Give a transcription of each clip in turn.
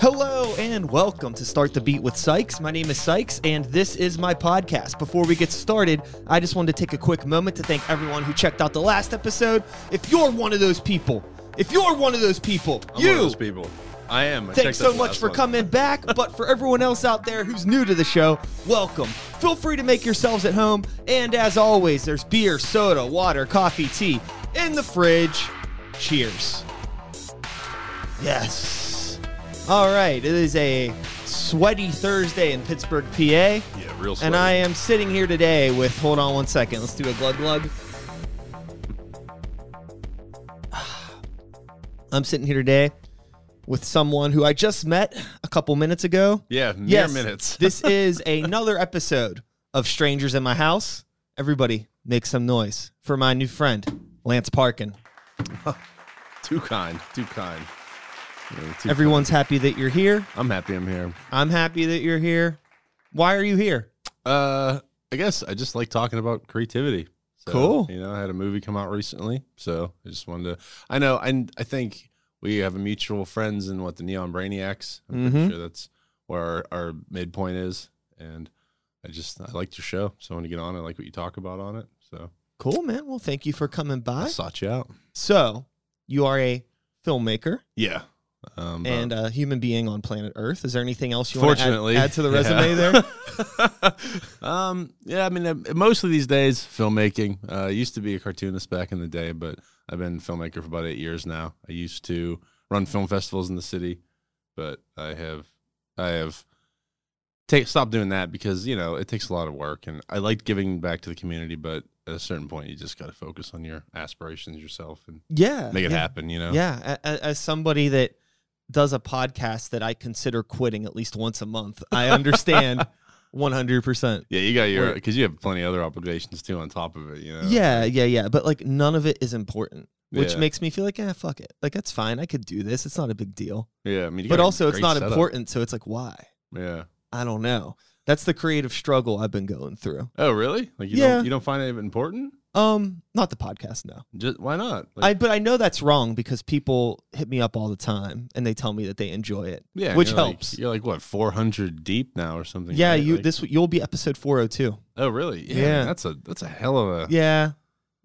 Hello and welcome to Start the Beat with Sykes. My name is Sykes and this is my podcast. Before we get started, I just wanted to take a quick moment to thank everyone who checked out the last episode. If you're one of those people, if you're one of those people, I'm you one of those people. I am. I Thanks so much for one. coming back. But for everyone else out there who's new to the show, welcome. Feel free to make yourselves at home. And as always, there's beer, soda, water, coffee, tea in the fridge. Cheers. Yes. All right. It is a sweaty Thursday in Pittsburgh, PA. Yeah, real. Sweaty. And I am sitting here today with, hold on one second. Let's do a glug glug. I'm sitting here today with someone who I just met a couple minutes ago. Yeah, mere Yes, minutes. this is another episode of Strangers in My House. Everybody make some noise for my new friend, Lance Parkin. too kind. Too kind. Yeah, Everyone's happy that you're here. I'm happy. I'm here. I'm happy that you're here. Why are you here? Uh, I guess I just like talking about creativity. So, Cool. You know, I had a movie come out recently, so I just wanted to. I know. I I think we have a mutual friends in what the Neon Brainiacs. I'm pretty Mhm. sure that's where our, our midpoint is, and I just I liked your show, so I want to get on. I like what you talk about on it, so Cool, man. Well, thank you for coming by. I sought you out. So, you are a filmmaker Yeah. Um, uh, and a human being on planet Earth. Is there anything else you want to add, add to the yeah. resume there? um, yeah, I mean, uh, mostly these days, filmmaking. Uh, I used to be a cartoonist back in the day, but I've been a filmmaker for about eight years now. I used to run film festivals in the city, but I have, I have take stop doing that because you know it takes a lot of work, and I like giving back to the community, but at a certain point, you just got to focus on your aspirations yourself and Yeah. make it yeah. happen. You know? Yeah, as somebody that does a podcast that I consider quitting at least once a month, I understand 100%. Yeah, you got your because you have plenty of other obligations too on top of it. You know? Yeah, yeah, yeah. But like none of it is important, which Yeah. makes me feel like, ah, fuck it. Like that's fine. I could do this. It's not a big deal. Yeah, I mean, But also, it's not setup. important. So it's like, why? Yeah. I don't know. That's the creative struggle I've been going through. Oh, really? Like you Yeah. don't you don't find it important? Um, not the podcast, no. Just why not? I but I know that's wrong because people hit me up all the time and they tell me that they enjoy it. yeah, which you're like- helps. you're like what, four hundred deep now or something? Yeah, right? you Like- this you'll be episode 402. Oh, really? Yeah, Yeah. That's a that's a hell of a. Yeah.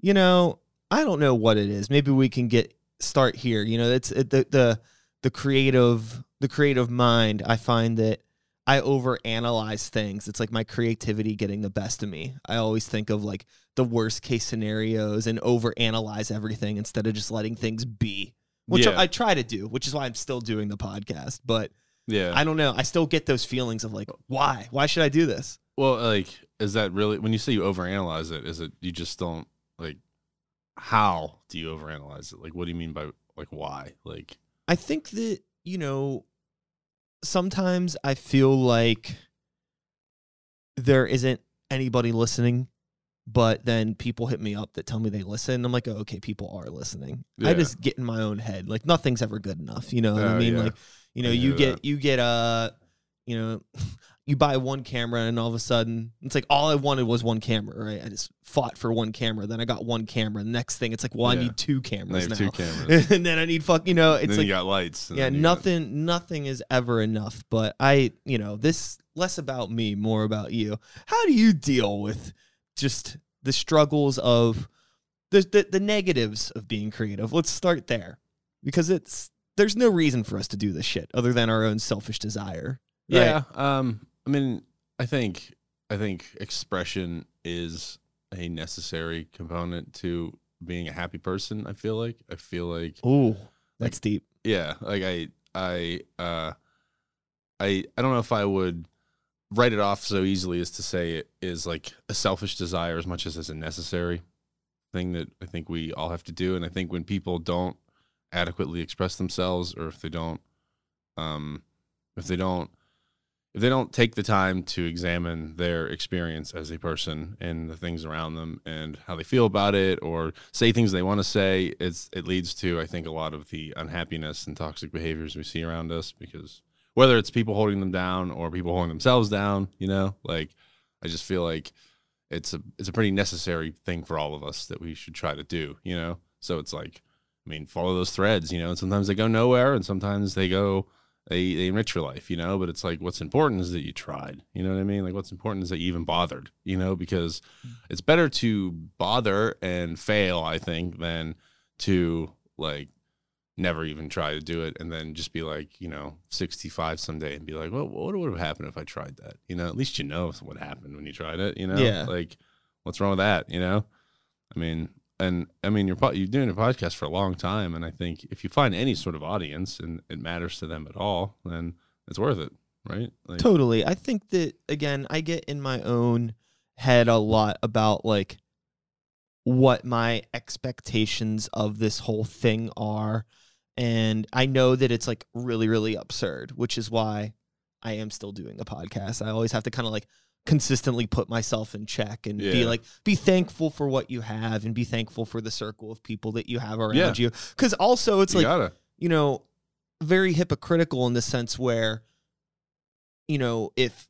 You know, I don't know what it is. Maybe we can get start here. You know, it's it, the the the creative the creative mind. I find that I overanalyze things. It's like my creativity getting the best of me. I always think of like the worst case scenarios and overanalyze everything instead of just letting things be. Which Yeah. I, I try to do, which is why I'm still doing the podcast. But Yeah. I don't know. I still get those feelings of like, why? Why should I do this? well, like, is that really when you say you overanalyze it? Is it you just don't like? How do you overanalyze it? Like, what do you mean by like why? Like, I think that, you know, sometimes I feel like there isn't anybody listening, but then people hit me up that tell me they listen. I'm like, oh, okay, people are listening. I just get in my own head. Like nothing's ever good enough. You know what I Oh, mean? yeah. Like, you know, you get that. you get uh you know, you buy one camera and all of a sudden it's like all I wanted was one camera, right? I just fought for one camera, then I got one camera. The next thing it's like, well, I need two cameras now. two cameras. and then I need fuck, you know, it's then like you got lights. yeah, you got- nothing nothing is ever enough, but I, you know, this less about me, more about you. How do you deal with just the struggles of the the, the negatives of being creative? Let's start there. Because it's there's no reason for us to do this shit other than our own selfish desire. right? Yeah. Um. I mean, I think I think expression is a necessary component to being a happy person. I feel like. I feel like. Ooh, that's deep. Yeah. Like I. I. Uh. I. I don't know if I would write it off so easily as to say it is like a selfish desire as much as it's a necessary thing that I think we all have to do. And I think when people don't adequately express themselves, or if they don't, um, if they don't if they don't take the time to examine their experience as a person and the things around them and how they feel about it or say things they want to say it's it leads to i think a lot of the unhappiness and toxic behaviors we see around us because whether it's people holding them down or people holding themselves down you know like i just feel like it's a it's a pretty necessary thing for all of us that we should try to do you know? So it's like i mean follow those threads you know and sometimes they go nowhere and sometimes they go they they enrich your life, you know. But it's like what's important is that you tried. You know what I mean? Like what's important is that you even bothered. You know, because mm. it's better to bother and fail, I think, than to like never even try to do it and then just be like, you know, 65 someday and be like, well, what would have happened if I tried that? You know, at least you know what happened when you tried it, you know? Yeah. Like, what's wrong with that? You know? I mean, and I mean, you're, you're doing a podcast for a long time. And I think if you find any sort of audience and it matters to them at all, then it's worth it. Right. Like, Totally. I think that again, I get in my own head a lot about like what my expectations of this whole thing are. And I know that it's like really, really absurd, which is why I am still doing a podcast. I always have to kind of like consistently put myself in check and be like, be thankful for what you have and be thankful for the circle of people that you have around Yeah. you. Cause also it's you like, gotta. you know, very hypocritical in the sense where, you know, if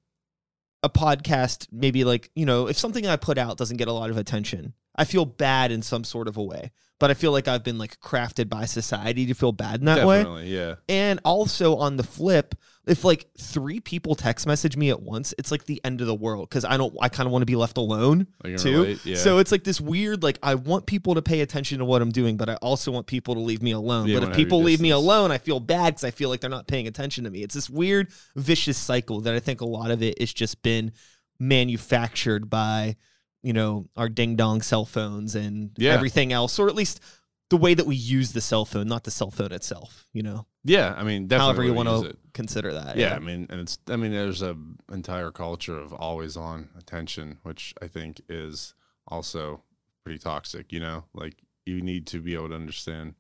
a podcast maybe like, you know, if something I put out doesn't get a lot of attention, I feel bad in some sort of a way. But I feel like I've been like crafted by society to feel bad in that way. Yeah. And also on the flip, if like three people text message me at once, it's like the end of the world because I don't, I kind of want to be left alone Like, too. Yeah. So it's like this weird, like I want people to pay attention to what I'm doing, but I also want people to leave me alone. Yeah, but if people leave me alone, I feel bad because I feel like they're not paying attention to me. It's this weird, vicious cycle that I think a lot of it has just been manufactured by, you know, our ding dong cell phones and Yeah. everything else, or at least the way that we use the cell phone, not the cell phone itself. You know, yeah. I mean, definitely. however you want to consider that. yeah, I mean, and it's I mean, there's a entire culture of always on attention, which I think is also pretty toxic. You know, like you need to be able to understand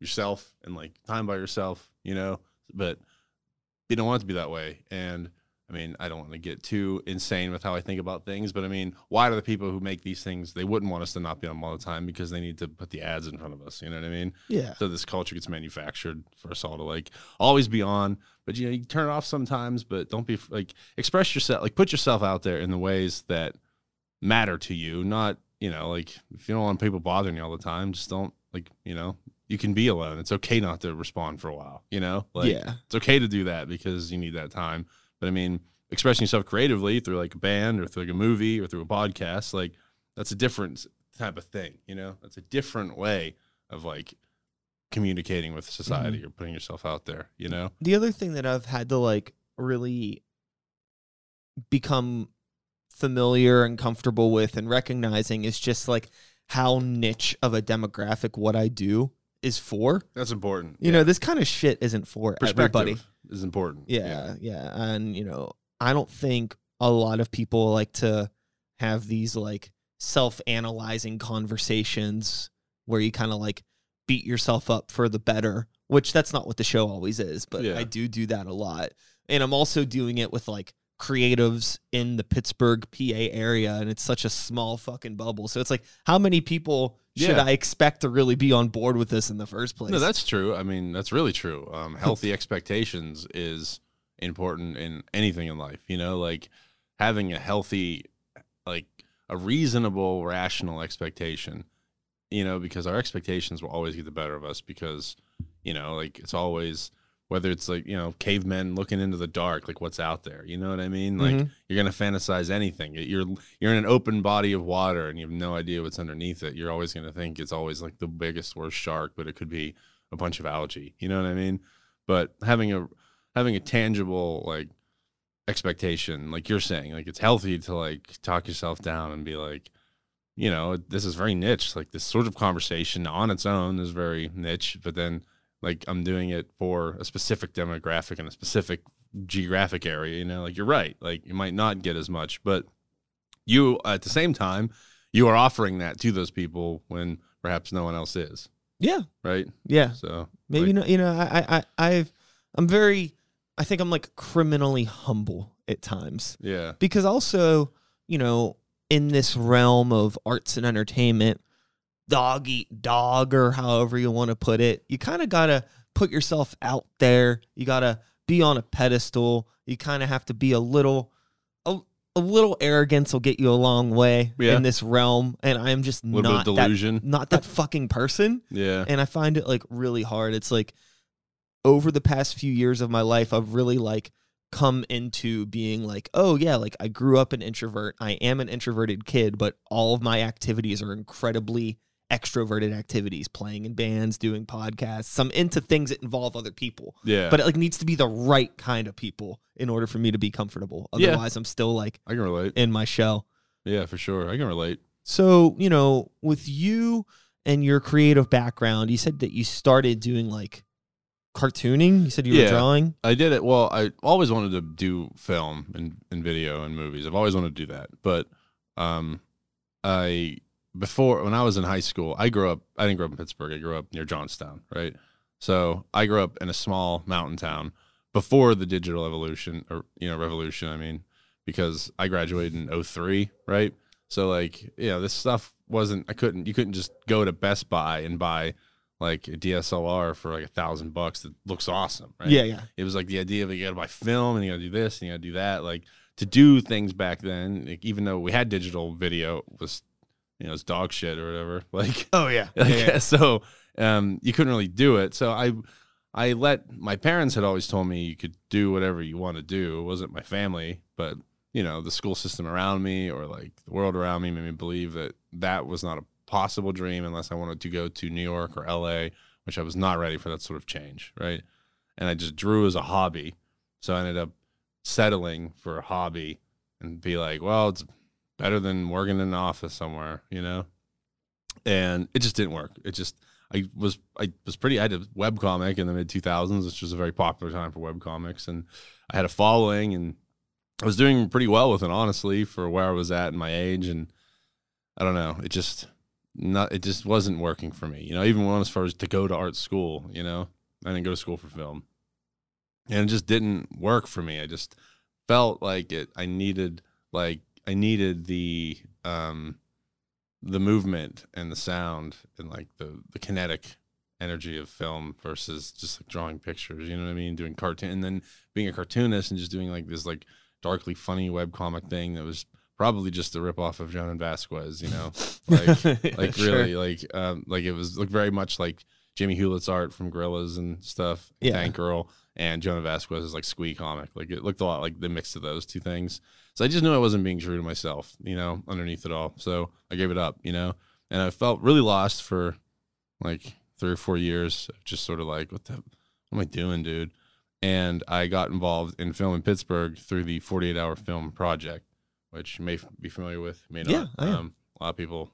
yourself and like time by yourself. You know, but you don't want it to be that way. And I mean, I don't want to get too insane with how I think about things, but I mean, why do the people who make these things they wouldn't want us to not be on them all the time because they need to put the ads in front of us? You know what I mean? yeah. So this culture gets manufactured for us all to like always be on, but you know you turn it off sometimes. But don't be like express yourself, like put yourself out there in the ways that matter to you. Not you know like if you don't want people bothering you all the time, just don't like you know you can be alone. It's okay not to respond for a while. You know, like yeah. it's okay to do that because you need that time. But I mean, expressing yourself creatively through like a band or through like a movie or through a podcast, like that's a different type of thing. You know, that's a different way of like communicating with society mm-hmm. or putting yourself out there. You know, the other thing that I've had to like really become familiar and comfortable with and recognizing is just like how niche of a demographic what I do is for. that's important. You know, this kind of shit isn't for perspective everybody. is important. Yeah, yeah, and you know, I don't think a lot of people like to have these like self-analyzing conversations where you kind of like beat yourself up for the better, which that's not what the show always is, but Yeah. I do do that a lot. And I'm also doing it with like creatives in the Pittsburgh, PA area and it's such a small fucking bubble. So it's like how many people should Yeah. I expect to really be on board with this in the first place? No, that's true. I mean, that's really true. Um, healthy expectations is important in anything in life. You know, like having a healthy, like a reasonable, rational expectation. You know, because our expectations will always get the better of us. Because you know, like it's always whether it's like you know cavemen looking into the dark, like what's out there. You know what I mean? Like Mhm. you're gonna fantasize anything. You're you're in an open body of water and you have no idea what's underneath it. You're always gonna think it's always like the biggest worst shark, but it could be a bunch of algae. You know what I mean? But having a having a tangible like expectation, like you're saying, like it's healthy to like talk yourself down and be like, you know, this is very niche. Like this sort of conversation on its own is very niche, but then like I'm doing it for a specific demographic and a specific geographic area, you know, like you're right. Like you might not get as much, but you at the same time, you are offering that to those people when perhaps no one else is, yeah. right? Yeah. So Maybe like, not. You know, I, I, I, I've, I'm very. I think I'm like criminally humble at times yeah, because also, you know, in this realm of arts and entertainment, dog eat dog or however you want to put it, you kind of gotta put yourself out there. You gotta be on a pedestal. You kind of have to be a little. A, a little arrogance will get you a long way Yeah. in this realm, and I'm just not of that not that fucking person yeah, and I find it like really hard. It's like over the past few years of my life, I've really like come into being like, oh yeah, like I grew up an introvert. I am an introverted kid, but all of my activities are incredibly extroverted activities, playing in bands, doing podcasts. I'm into things that involve other people. Yeah. But it like needs to be the right kind of people in order for me to be comfortable. Yeah. Otherwise, I'm still like I can relate. in my shell. Yeah, for sure. I can relate. So, you know, with you and your creative background, you said that you started doing like cartooning. You said you were drawing. I did it. Well, I always wanted to do film and, and video and movies. I've always wanted to do that. But um, I before when I was in high school, I grew up. I didn't grow up in Pittsburgh. I grew up near Johnstown, right? So I grew up in a small mountain town before the digital evolution or you know revolution. I mean, because I graduated in 03, right? So like, yeah, this stuff wasn't. I couldn't. You couldn't just go to Best Buy and buy like a DSLR for like a thousand bucks that looks awesome, right? Yeah, yeah. it was like the idea of you got to buy film and you got to do this and you got to do that. Like to do things back then, like, even though we had digital video, was you know it's dog shit or whatever. Like, Oh yeah. like so um, you couldn't really do it. So I I let my parents had always told me you could do whatever you want to do. It wasn't my family, but you know the school system around me or like the world around me made me believe that that was not a possible dream unless I wanted to go to New York or LA, which I was not ready for that sort of change, right? And I just drew as a hobby. So I ended up settling for a hobby and be like, well, it's better than working in an office somewhere, you know? And it just didn't work. It just I was I was pretty I did web comic in the mid 2000s, which was a very popular time for web comics and I had a following and I was doing pretty well with it honestly for where I was at in my age and I don't know, it just not it just wasn't working for me. You know, even when as far as to go to art school, you know. I didn't go to school for film. And it just didn't work for me. I just felt like it I needed like I needed the um the movement and the sound and like the the kinetic energy of film versus just like drawing pictures, you know what I mean? Doing cartoon and then being a cartoonist and just doing like this like darkly funny webcomic thing that was probably just a ripoff of Jhonen Vasquez, you know? Like like Sure. really like um like it was like very much like Jimmy Hewlett's art from Gorillaz and stuff, Yeah. Tank Girl, and Jhonen Vasquez is like Squee comic. Like it looked a lot like the mix of those two things. So I just knew I wasn't being true to myself, you know, underneath it all. So I gave it up, you know, and I felt really lost for like three or four years, just sort of like, what the, what am I doing, dude? And I got involved in film in Pittsburgh through the 48 Hour Film Project, which you may be familiar with, may not. Yeah, I am. Um, a lot of people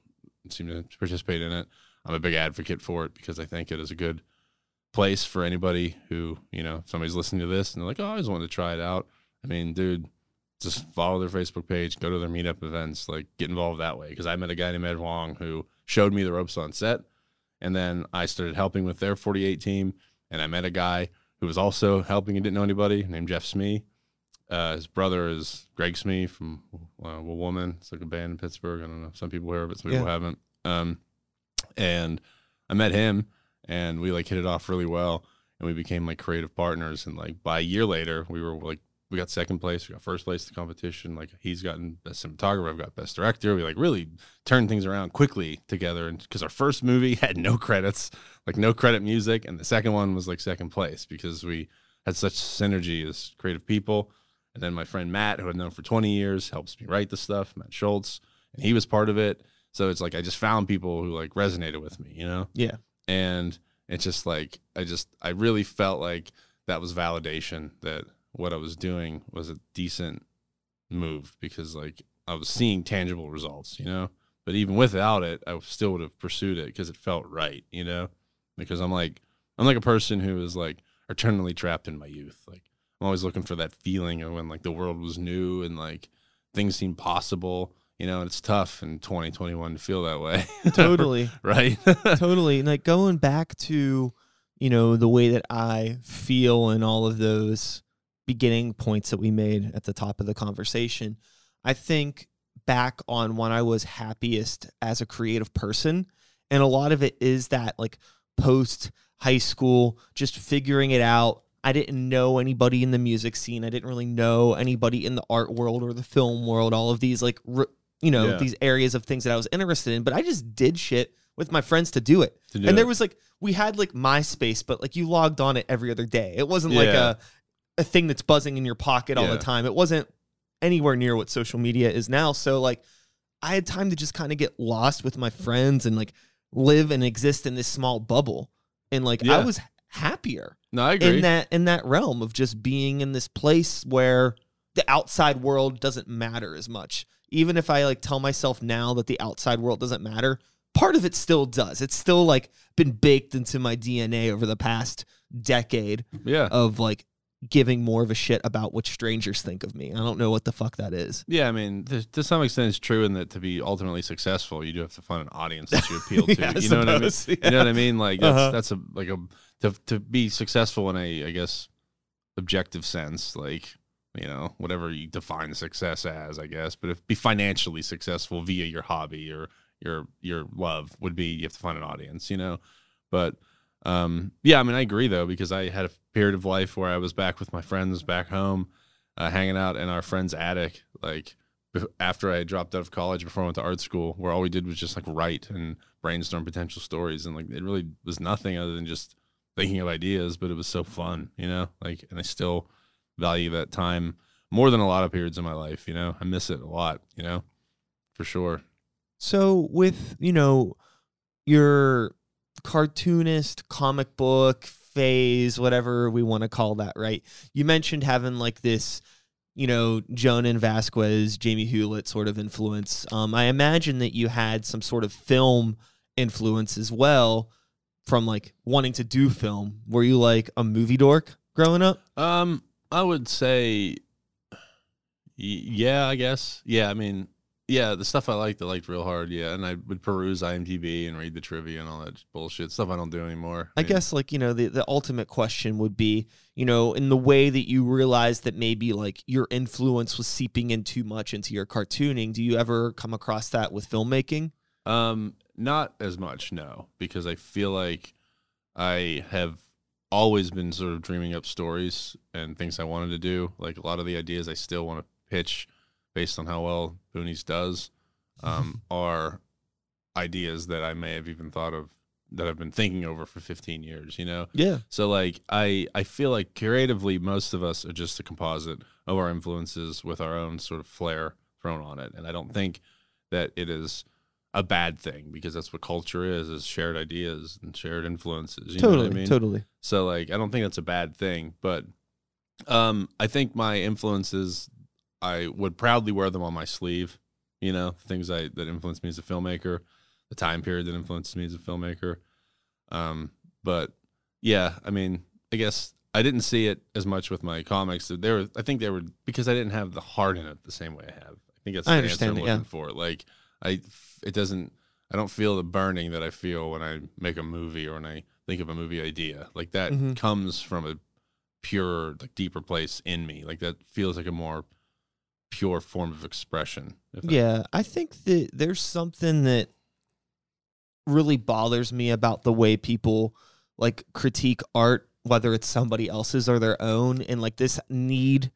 seem to participate in it. I'm a big advocate for it because I think it is a good place for anybody who, you know, if somebody's listening to this and they're like, oh, I always wanted to try it out. I mean, dude, just follow their Facebook page, go to their meetup events, like get involved that way. Because I met a guy named Ed Wong who showed me the ropes on set. And then I started helping with their 48 team. And I met a guy who was also helping and didn't know anybody named Jeff Smee. Uh, his brother is Greg Smee from uh, Well Woman. It's like a band in Pittsburgh. I don't know. Some people hear of it, some people Yeah. haven't. Um, and I met him and we like hit it off really well and we became like creative partners and like by a year later we were like we got second place we got first place in the competition like he's gotten best cinematographer i've got best director we like really turned things around quickly together and because our first movie had no credits like no credit music and the second one was like second place because we had such synergy as creative people. And then my friend matt who i'd known for 20 years helps me write the stuff matt schultz and he was part of it. So it's like i just found people who like resonated with me you know? Yeah. and it's just like i just i really felt like that was validation that what i was doing was a decent move because like i was seeing tangible results you know? But even without it i still would have pursued it because it felt right you know? Because i'm like i'm like a person who is like eternally trapped in my youth. Like i'm always looking for that feeling of when like the world was new and like things seemed possible you know? And it's tough in 2021 to feel that way. Totally. right? Totally. And like going back to, you know, the way that I feel and all of those beginning points that we made at the top of the conversation, I think back on when I was happiest as a creative person. And a lot of it is that like post high school, just figuring it out. I didn't know anybody in the music scene. I didn't really know anybody in the art world or the film world. All of these like re- you know Yeah. these areas of things that I was interested in, but I just did shit with my friends to do it. To do and there was like we had like MySpace, but like you logged on it every other day. It wasn't like a a thing that's buzzing in your pocket all the time. It wasn't anywhere near what social media is now. So like I had time to just kind of get lost with my friends and like live and exist in this small bubble. And like I was happier no, I agree. in that in that realm of just being in this place where the outside world doesn't matter as much. Even if I like tell myself now that the outside world doesn't matter, part of it still does. It's still like been baked into my DNA over the past decade yeah. of like giving more of a shit about what strangers think of me. I don't know what the fuck that is. Yeah, I mean, to some extent, it's true in that to be ultimately successful, you do have to find an audience that you appeal to. Yeah, you know what I mean? suppose, You know what I mean? Like that's Uh-huh. that's a like a to to be successful in a I guess objective sense, like you know whatever you define success as, I guess. But if be financially successful via your hobby or your your love would be you have to find an audience, you know. But um, yeah, I mean, I agree though because I had a period of life where I was back with my friends back home, uh, hanging out in our friend's attic, like after I dropped out of college before I went to art school, where all we did was just like write and brainstorm potential stories, and like it really was nothing other than just thinking of ideas, but it was so fun, you know. Like, and I still value that time more than a lot of periods in my life. You know, I miss it a lot. You know, for sure. So with, you know, your cartoonist comic book phase, whatever we want to call that, right? You mentioned having like this, you know, Jhonen Vasquez, Jamie Hewlett sort of influence. Um, I imagine that you had some sort of film influence as well from like wanting to do film. Were you like a movie dork growing up? Um, I would say, y- yeah, I guess. Yeah, I mean, yeah, the stuff I liked, I liked real hard. Yeah, and I would peruse IMDb and read the trivia and all that bullshit stuff. I don't do anymore. I mean, guess like you know the the ultimate question would be you know in the way that you realize that maybe like your influence was seeping in too much into your cartooning. Do you ever come across that with filmmaking? Um, not as much, no, because I feel like I have always been sort of dreaming up stories and things I wanted to do. Like a lot of the ideas I still want to pitch based on how well Boonies does um, are ideas that I may have even thought of that I've been thinking over for 15 years, you know? Yeah, So like I I feel like creatively most of us are just a composite of our influences with our own sort of flair thrown on it. And I don't think that it is a bad thing because that's what culture is is shared ideas and shared influences. You know what totally, I mean? totally. So like I don't think that's a bad thing, but um I think my influences I would proudly wear them on my sleeve, you know, things I that influenced me as a filmmaker, the time period that influenced me as a filmmaker. Um but yeah, I mean, I guess I didn't see it as much with my comics. They were I think they were because I didn't have the heart in it the same way I have. I think that's the I answer I'm it, looking yeah. for. Like I it doesn't I don't feel the burning that I feel when I make a movie or when I think of a movie idea. Like that Mhm. comes from a pure, like deeper place in me. Like that feels like a more pure form of expression. Yeah, I think that there's something that really bothers me about the way people like critique art, whether it's somebody else's or their own, and like this need,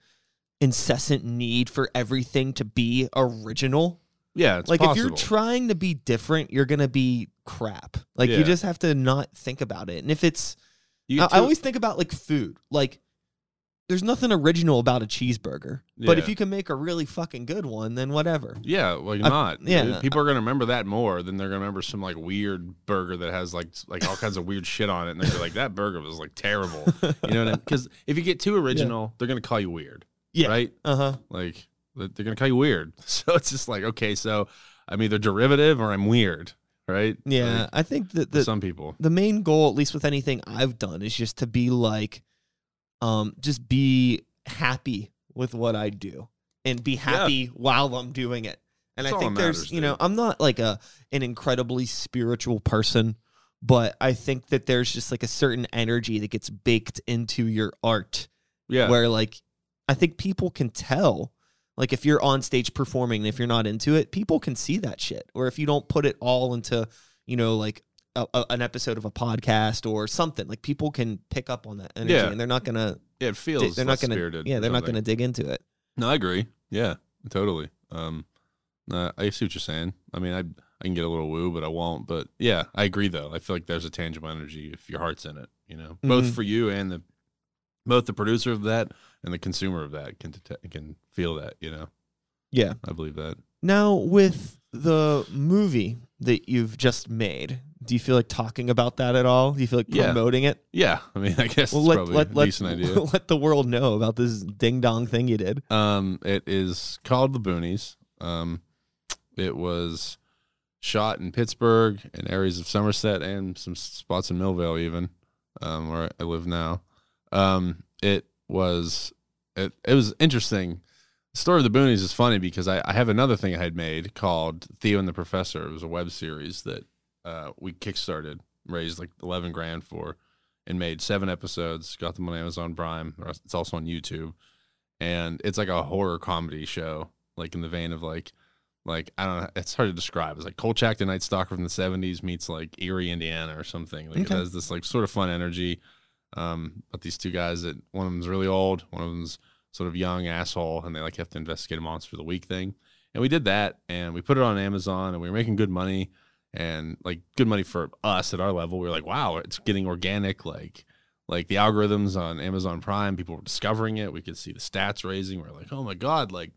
incessant need for everything to be original. yeah. It's like if you're trying to be different, you're gonna be crap. Like Yeah. you just have to not think about it. And if it's, You I, I always think about like food. Like there's nothing original about a cheeseburger, but if you can make a really fucking good one, then whatever. yeah, well, you're I- not. yeah. people are gonna remember that more than they're gonna remember some like weird burger that has like like all kinds of weird shit on it, and they're gonna be like, "That burger was like terrible." You know what I mean? Because if you get too original, they're gonna call you weird, Yeah. right? Uh huh. Like they're gonna call you weird. So it's just like, okay, so I'm either derivative or I'm weird, right? Yeah, Like, I think that for the some people. the main goal, at least with anything I've done, is just to be like, um, just be happy with what I do and be happy while I'm doing it. And That's I think that there's, matters, you know, dude. I'm not like a an incredibly spiritual person, but I think that there's just like a certain energy that gets baked into your art Yeah. where like I think people can tell. Like if you're on stage performing and if you're not into it, people can see that shit. Or if you don't put it all into, you know, like a, a- an episode of a podcast or something, like people can pick up on that energy Yeah. and they're not gonna yeah, it feels they're not gonna spirited. yeah they're not gonna dig into it. No, I agree. Yeah, totally. Um, Uh, I see what you're saying. I mean, I I can get a little woo, but I won't. But yeah, I agree though. I feel like there's a tangible energy if your heart's in it. You know, both Mhm. for you and the both the producer of that and the consumer of that can detect, can feel that. You know, Yeah. I believe that. Now, with the movie that you've just made, do you feel like talking about that at all? Do you feel like Yeah. promoting it? Yeah, I mean, I guess Well, it's let probably let a let, decent idea. let the world know about this ding dong thing you did. Um, it is called The Boonies. Um, it was shot in Pittsburgh and areas of Somerset and some spots in Millvale, even um, where I live now. Um, it was it, it was interesting. The story of the Boonies is funny because I, I have another thing I had made called Theo and the Professor. It was a web series that uh, we kickstarted, raised like eleven grand for, and made seven episodes. Got them on Amazon Prime. It's also on YouTube and it's like a horror comedy show, like in the vein of like, like I don't know, it's hard to describe. It's like Kolchak the Night Stalker from the '70s meets like Eerie, Indiana, or something. Like Okay. it has this like sort of fun energy. Um, but these two guys that one of them's really old, one of them's sort of young asshole, and they like have to investigate a monster of the week thing. And we did that, and we put it on Amazon, and we were making good money, and like good money for us at our level. We were like, wow, it's getting organic, like like the algorithms on Amazon Prime, people were discovering it. We could see the stats raising. We are like, oh my god, like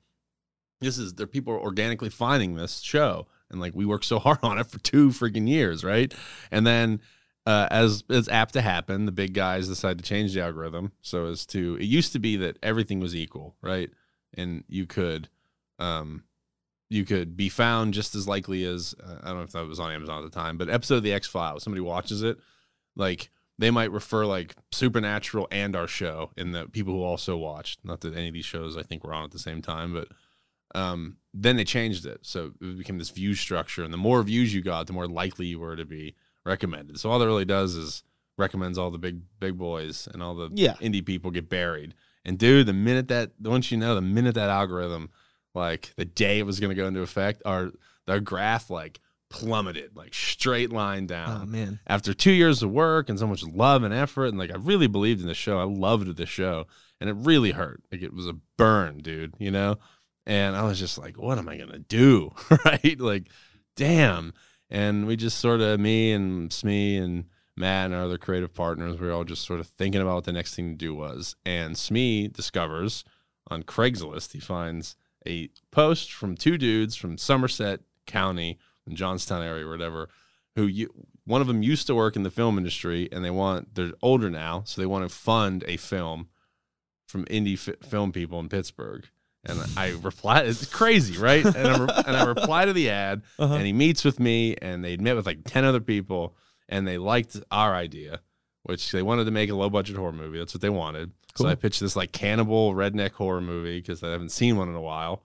this is there. People are organically finding this show, and like we worked so hard on it for two freaking years, right? And then, uh, as is apt to happen, the big guys decide to change the algorithm so as to. It used to be that everything was equal, right? And you could, um, you could be found just as likely as uh, I don't know if that was on Amazon at the time, but episode of the X Files. Somebody watches it, like they might refer like Supernatural and our show in the people who also watched. Not that any of these shows I think were on at the same time, but um, then they changed it. So it became this view structure. And the more views you got, the more likely you were to be recommended. So all that really does is recommends all the big, big boys and all the Yeah. indie people get buried. And dude, the minute that, once you know, the minute that algorithm, like the day it was going to go into effect, our, our graph like plummeted, like straight line down. Oh man. after two years of work and so much love and effort and like i really believed in the show. I loved the show and it really hurt. Like it was a burn dude you know? And i was just like what am i gonna do? Right? Like damn. And we just sort of me and smee and matt and our other creative partners we were all just sort of thinking about what the next thing to do was. And smee discovers on craigslist he finds a post from two dudes from somerset county in johnstown area or whatever who you one of them used to work in the film industry and they want they're older now so they want to fund a film from indie fi- film people in pittsburgh. And i reply it's crazy right? And I, re- and I reply to the ad Uh-huh. and he meets with me and they met with like 10 other people and they liked our idea which they wanted to make a low budget horror movie. That's what they wanted so i pitched this like cannibal redneck horror movie because i haven't seen one in a while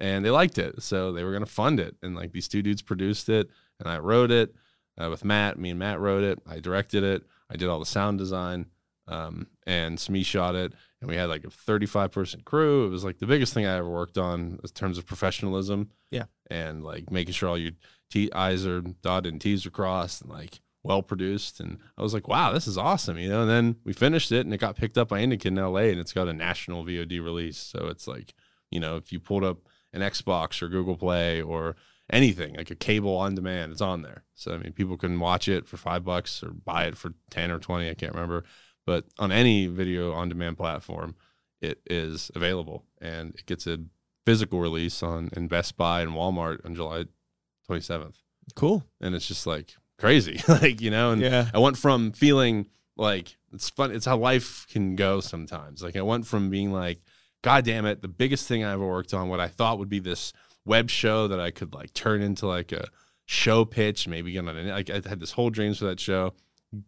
and they liked it so they were going to fund it and like these two dudes produced it and i wrote it uh, with matt. Me and matt wrote it. I directed it. I did all the sound design um, and Smee shot it and we had like a 35 person crew. It was like the biggest thing i ever worked on in terms of professionalism Yeah. and like making sure all your T I's are dotted and T's are crossed and like well produced. And I was like, wow, this is awesome, you know. And then we finished it and it got picked up by Indica in LA and it's got a national VOD release. So it's like, you know, if you pulled up an Xbox or Google Play or anything like a cable on demand, it's on there. So I mean, people can watch it for five bucks or buy it for ten or twenty. I can't remember, but on any video on demand platform, it is available and it gets a physical release on in Best Buy and Walmart on July 27th. Cool. And it's just like crazy, like you know. And Yeah. I went from feeling like it's fun. It's how life can go sometimes. Like I went from being like, God damn it, the biggest thing I ever worked on, what I thought would be this web show that I could like turn into like a show pitch, maybe get on an, like I had this whole dreams for that show,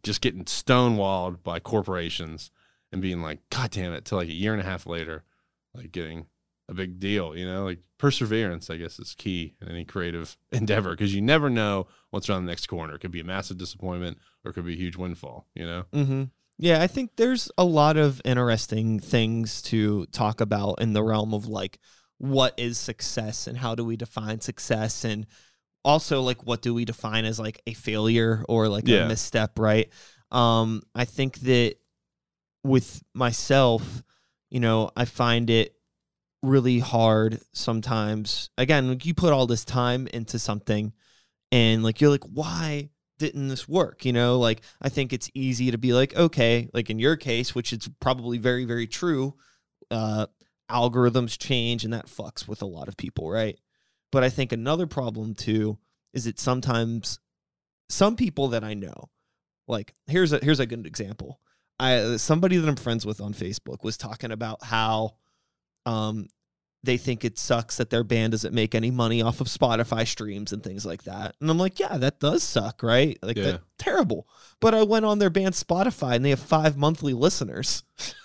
just getting stonewalled by corporations and being like, God damn it, till like a year and a half later, like getting a big deal, you know, like perseverance, I guess, is key in any creative endeavor because you never know what's around the next corner. It could be a massive disappointment or it could be a huge windfall, you know? Mm-hmm. Yeah, I think there's a lot of interesting things to talk about in the realm of like what is success and how do we define success and also like what do we define as like a failure or like Yeah. a misstep, right? Um I think that with myself, you know, I find it really hard sometimes. Again, like you put all this time into something and like you're like, why didn't this work? You know, like I think it's easy to be like, okay, like in your case, which is probably very, very true, uh, algorithms change and that fucks with a lot of people, right? But I think another problem too is that sometimes some people that I know, like here's a here's a good example. I somebody that I'm friends with on Facebook was talking about how um they think it sucks that their band doesn't make any money off of Spotify streams and things like that. And I'm like, yeah, that does suck, right? Like Yeah. terrible. But I went on their band Spotify and they have 5 monthly listeners.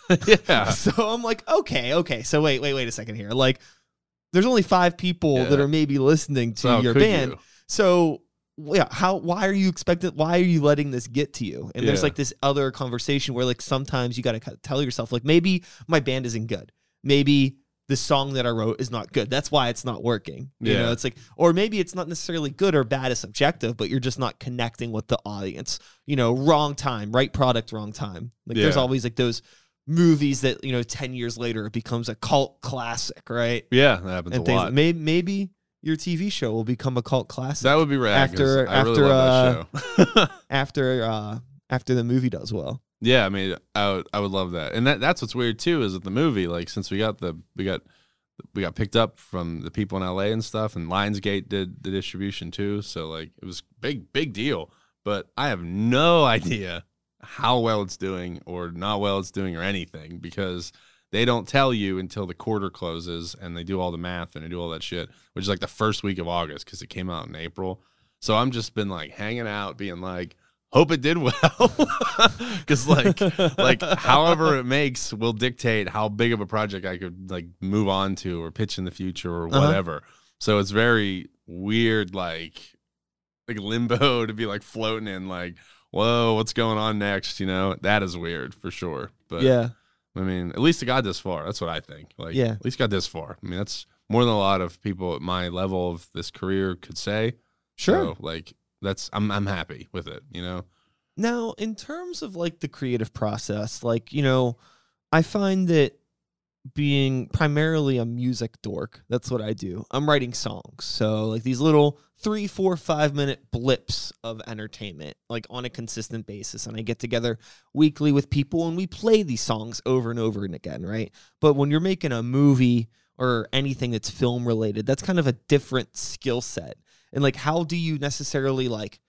yeah. So I'm like, okay, okay. So wait, wait, wait a second here. Like there's only 5 people that are maybe listening to So how your band. you? So yeah, how why are you expecting why are you letting this get to you? And there's like this other conversation where like sometimes you got to tell yourself like maybe my band isn't good. Maybe the song that I wrote is not good. That's why it's not working. You know, Yeah. it's like or maybe it's not necessarily good or bad as subjective, but you're just not connecting with the audience. You know, wrong time, right product, wrong time. Like there's always like those movies that, you know, 10 years later it becomes a cult classic, right? Yeah, that happens and a things lot. maybe maybe your TV show will become a cult classic That would be rad. After- really after, that show. after uh after the movie does well. Yeah, I mean, I would, I would love that, and that that's what's weird too is that the movie, like, since we got the we got we got picked up from the people in LA and stuff, and Lionsgate did the distribution too, so like it was big big deal. But I have no idea how well it's doing or not well it's doing or anything because they don't tell you until the quarter closes and they do all the math and they do all that shit, which is like the first week of August because it came out in April. So I'm just been like hanging out, being like, hope it did well, because like like however it makes will dictate how big of a project I could like move on to or pitch in the future or Uh-huh. whatever. So it's very weird, like like limbo to be like floating in like, whoa, what's going on next? You know, that is weird for sure. But yeah. I mean, at least it got this far. That's what I think. Like, Yeah. at least got this far. I mean, that's more than a lot of people at my level of this career could say. Sure. So, like, that's I'm I'm happy with it. You know. Now, in terms of like the creative process, like, you know, I find that being primarily a music dork, that's what I do. I'm writing songs. So, like these little three, four, five minute blips of entertainment, like on a consistent basis. And I get together weekly with people and we play these songs over and over and again, right? But when you're making a movie or anything that's film related, that's kind of a different skill set. And like, how do you necessarily like,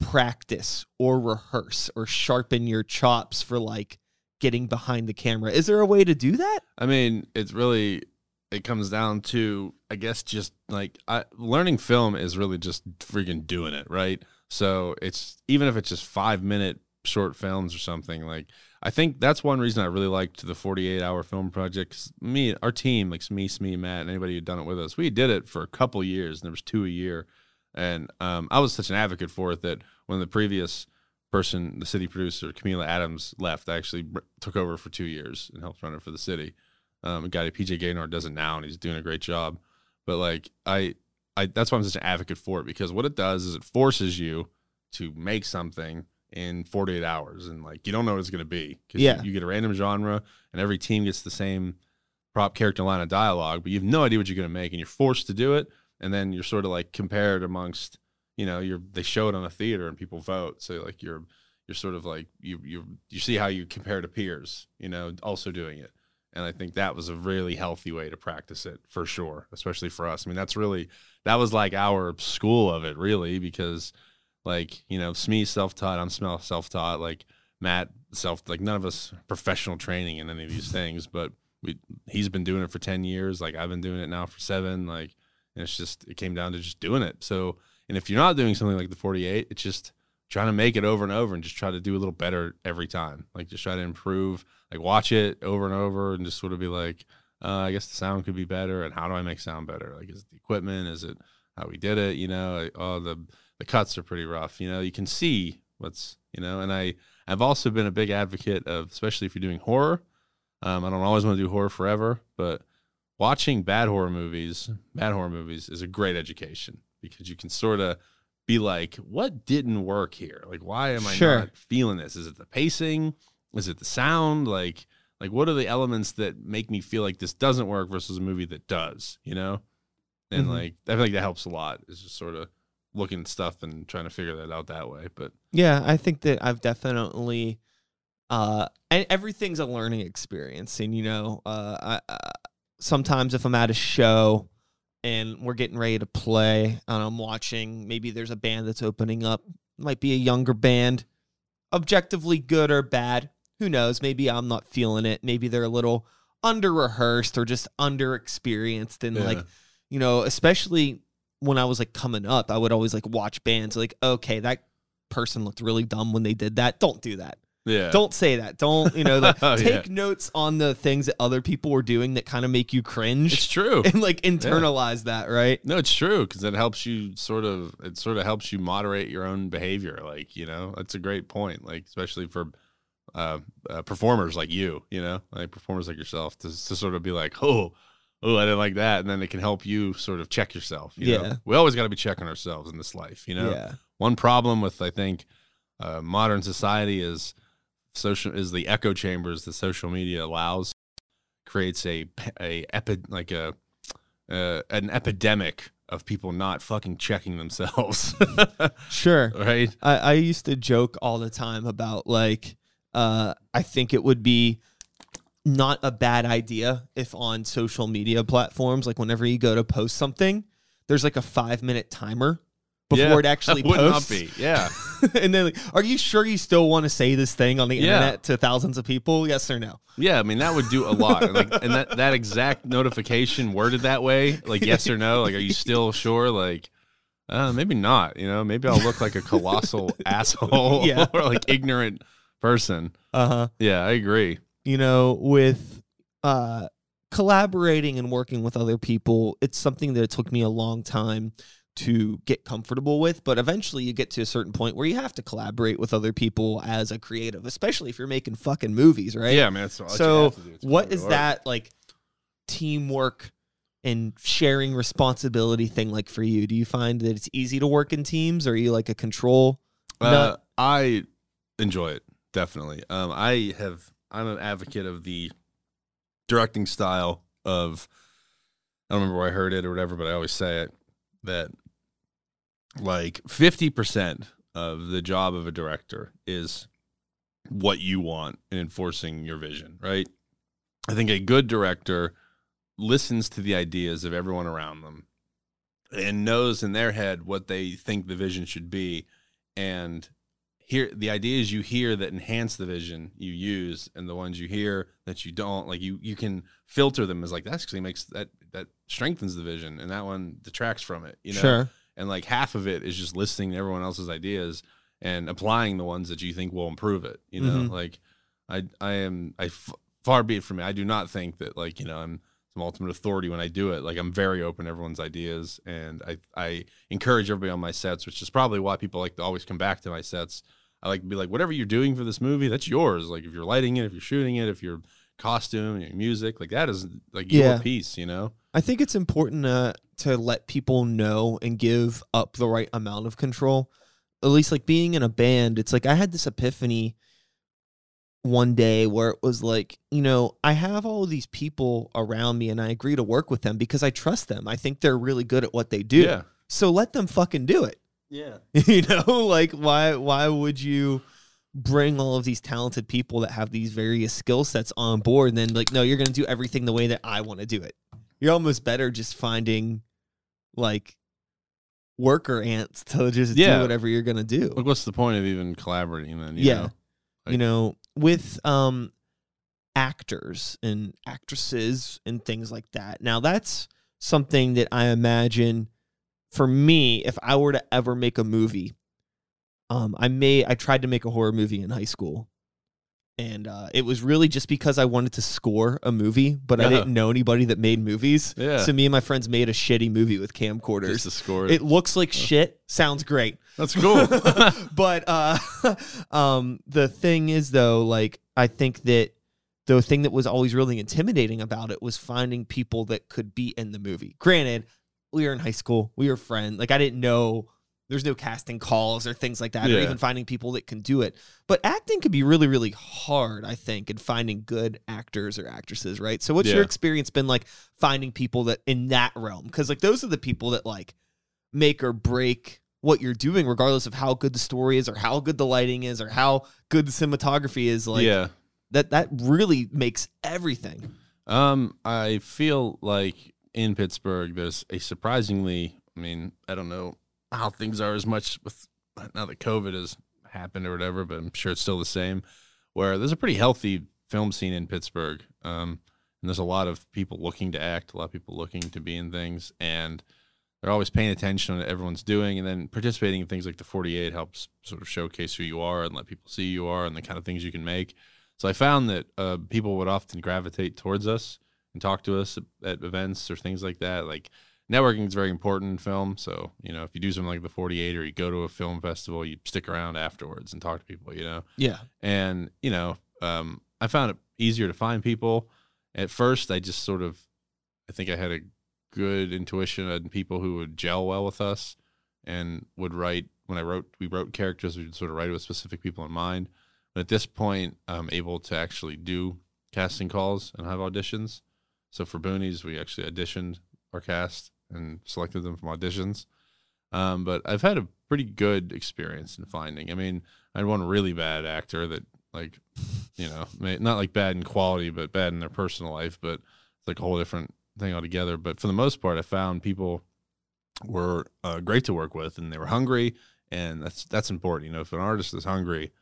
practice or rehearse or sharpen your chops for like getting behind the camera. Is there a way to do that? I mean, it's really it comes down to I guess just like I, learning film is really just freaking doing it, right? So it's even if it's just five minute short films or something like I think that's one reason I really liked the 48 hour film project. me, our team, like me, Smee, Matt, and anybody who'd done it with us, we did it for a couple years, and there was two a year. And um, I was such an advocate for it that when the previous person, the city producer, Camila Adams, left, I actually took over for two years and helped run it for the city. Um, a guy, PJ Gaynor, does it now, and he's doing a great job. But like, I, I, that's why I'm such an advocate for it because what it does is it forces you to make something in 48 hours, and like you don't know what it's going to be. Yeah. you, you get a random genre, and every team gets the same prop character line of dialogue, but you have no idea what you're going to make, and you're forced to do it, and then you're sort of like compared amongst, you know, you're they show it on a theater and people vote, so like you're you're sort of like you you you see how you compare to peers, you know, also doing it. And I think that was a really healthy way to practice it for sure, especially for us. I mean, that's really that was like our school of it, really, because like you know, Smee self taught, I'm smell self taught, like Matt self, like none of us professional training in any of these things, but we he's been doing it for ten years, like I've been doing it now for seven, like it's just it came down to just doing it. So, and if you're not doing something like the 48, it's just trying to make it over and over and just try to do a little better every time. Like just try to improve. Like watch it over and over and just sort of be like, uh, I guess the sound could be better. And how do I make sound better? Like is it the equipment? Is it how we did it? You know, like, oh the the cuts are pretty rough. You know, you can see what's you know. And I I've also been a big advocate of, especially if you're doing horror. Um, I don't always want to do horror forever, but watching bad horror movies, bad horror movies is a great education because you can sort of be like, what didn't work here? Like, why am I Sure. not feeling this? Is it the pacing? Is it the sound? Like, like what are the elements that make me feel like this doesn't work versus a movie that does, you know? And Mhm. like I feel like that helps a lot. Is just sort of looking stuff and trying to figure that out that way. But Yeah, I think that I've definitely uh and everything's a learning experience and you know, uh I uh, sometimes if I'm at a show and we're getting ready to play and I'm watching maybe there's a band that's opening up, might be a younger band, objectively good or bad, who knows, maybe I'm not feeling it, maybe they're a little under rehearsed or just under experienced and like you know, especially when I was like coming up, I would always like watch bands like, okay, that person looked really dumb when they did that. Don't do that. yeah, Don't say that. Don't, you know, like, Oh, yeah. take notes on the things that other people were doing that kind of make you cringe. it's true. and like internalize that, right? No, it's true because it helps you sort of it sort of helps you moderate your own behavior. Like you know, that's a great point. Like especially for uh, uh, performers like you, you know, like performers like yourself, to to sort of be like, oh, oh, I didn't like that, and then it can help you sort of check yourself. You know? Yeah. we always got to be checking ourselves in this life. You know, Yeah. one problem with I think uh, modern society is social is the echo chambers that social media allows creates a a epi, like a uh, an epidemic of people not fucking checking themselves Sure. right I, I used to joke all the time about like uh I think it would be not a bad idea if on social media platforms, like whenever you go to post something, there's like a five minute timer before Yeah, it actually that would not posts. be yeah and then like, are you sure you still want to say this thing on the Yeah. internet to thousands of people? Yes or no? yeah i mean that would do a lot and like and that that exact notification worded that way like yes or no like are you still sure like uh maybe not you know maybe i'll look like a colossal asshole Yeah. or like ignorant person Uh-huh. yeah i agree you know, with uh, collaborating and working with other people, it's something that it took me a long time to get comfortable with. But eventually, you get to a certain point where you have to collaborate with other people as a creative, especially if you're making fucking movies, right? yeah man that's So, have to do. It's what is that like teamwork and sharing responsibility thing like for you? Do you find that it's easy to work in teams? Or are you like a control? Uh. I enjoy it definitely. Um, I have. I'm an advocate of the directing style of. I don't remember where I heard it or whatever, but I always say it that like fifty percent of the job of a director is what you want in enforcing your vision. Right. I think a good director listens to the ideas of everyone around them and knows in their head what they think the vision should be and hear the ideas you hear that enhance the vision you use and the ones you hear that you don't like you you can filter them as like that actually makes that that strengthens the vision and that one detracts from it you know Sure. and like half of it is just listening to everyone else's ideas and applying the ones that you think will improve it you know Mhm. like i i am i f- far be it from me i do not think that like you know i'm some ultimate authority when i do it. Like i'm very open to everyone's ideas and i i encourage everybody on my sets which is probably why people like to always come back to my sets. I like to be like whatever you're doing for this movie that's yours. Like if you're lighting it if you're shooting it if you're costume your music like that is like your piece you know? I think it's important uh, to let people know and give up the right amount of control. At least, like being in a band, it's like I had this epiphany one day where it was like, you know, I have all of these people around me and I agree to work with them because I trust them. I think they're really good at what they do. yeah So let them fucking do it. yeah you know, like why why would you bring all of these talented people that have these various skill sets on board and then like no, you're going to do everything the way that I want to do it. You're almost better just finding like worker ants to just Yeah. do whatever you're going to do. Like, what's the point of even collaborating then? You Yeah. know? you know, with um actors and actresses and things like that. Now that's something that I imagine for me, if I were to ever make a movie, um, I may I tried to make a horror movie in high school. And uh, it was really just because I wanted to score a movie, but I didn't know anybody that made movies. Yeah. So me and my friends made a shitty movie with camcorders. Just to score It looks like shit. Sounds great. That's cool. but uh um the thing is though like i think that the thing that was always really intimidating about it was finding people that could be in the movie granted we were in high school we were friends like i didn't know there's no casting calls or things like that, or even finding people that can do it. But acting can be really, really hard, I think, in finding good actors or actresses, right? So what's your experience been like finding people that in that realm? Because like those are the people that like make or break what you're doing, regardless of how good the story is or how good the lighting is or how good the cinematography is. Like yeah. that that really makes everything. Um, I feel like in Pittsburgh, there's a surprisingly, I mean, I don't know how things are as much with now that COVID has happened or whatever, but I'm sure it's still the same. Where there's a pretty healthy film scene in Pittsburgh, um, and there's a lot of people looking to act, a lot of people looking to be in things, and they're always paying attention to what everyone's doing, and then participating in things like the 48 helps sort of showcase who you are and let people see who you are and the kind of things you can make. So I found that uh, people would often gravitate towards us and talk to us at, at events or things like that. Like networking is very important in film. So you know, if you do something like the 48 or you go to a film festival, you stick around afterwards and talk to people. You know, Yeah. and you know, um, I found it easier to find people. At first, I just sort of, I think I had a good intuition and people who would gel well with us and would write. When I wrote, we wrote characters. We would sort of write with specific people in mind. But at this point, I'm able to actually do casting calls and have auditions. So for Boonies, we actually auditioned our cast and selected them from auditions. Um, but I've had a pretty good experience in finding. I mean, I had one really bad actor that, like, you know, not like bad in quality, but bad in their personal life. But it's like a whole different thing altogether. But for the most part, I found people were uh, great to work with, and they were hungry, and that's that's important. You know, if an artist is hungry,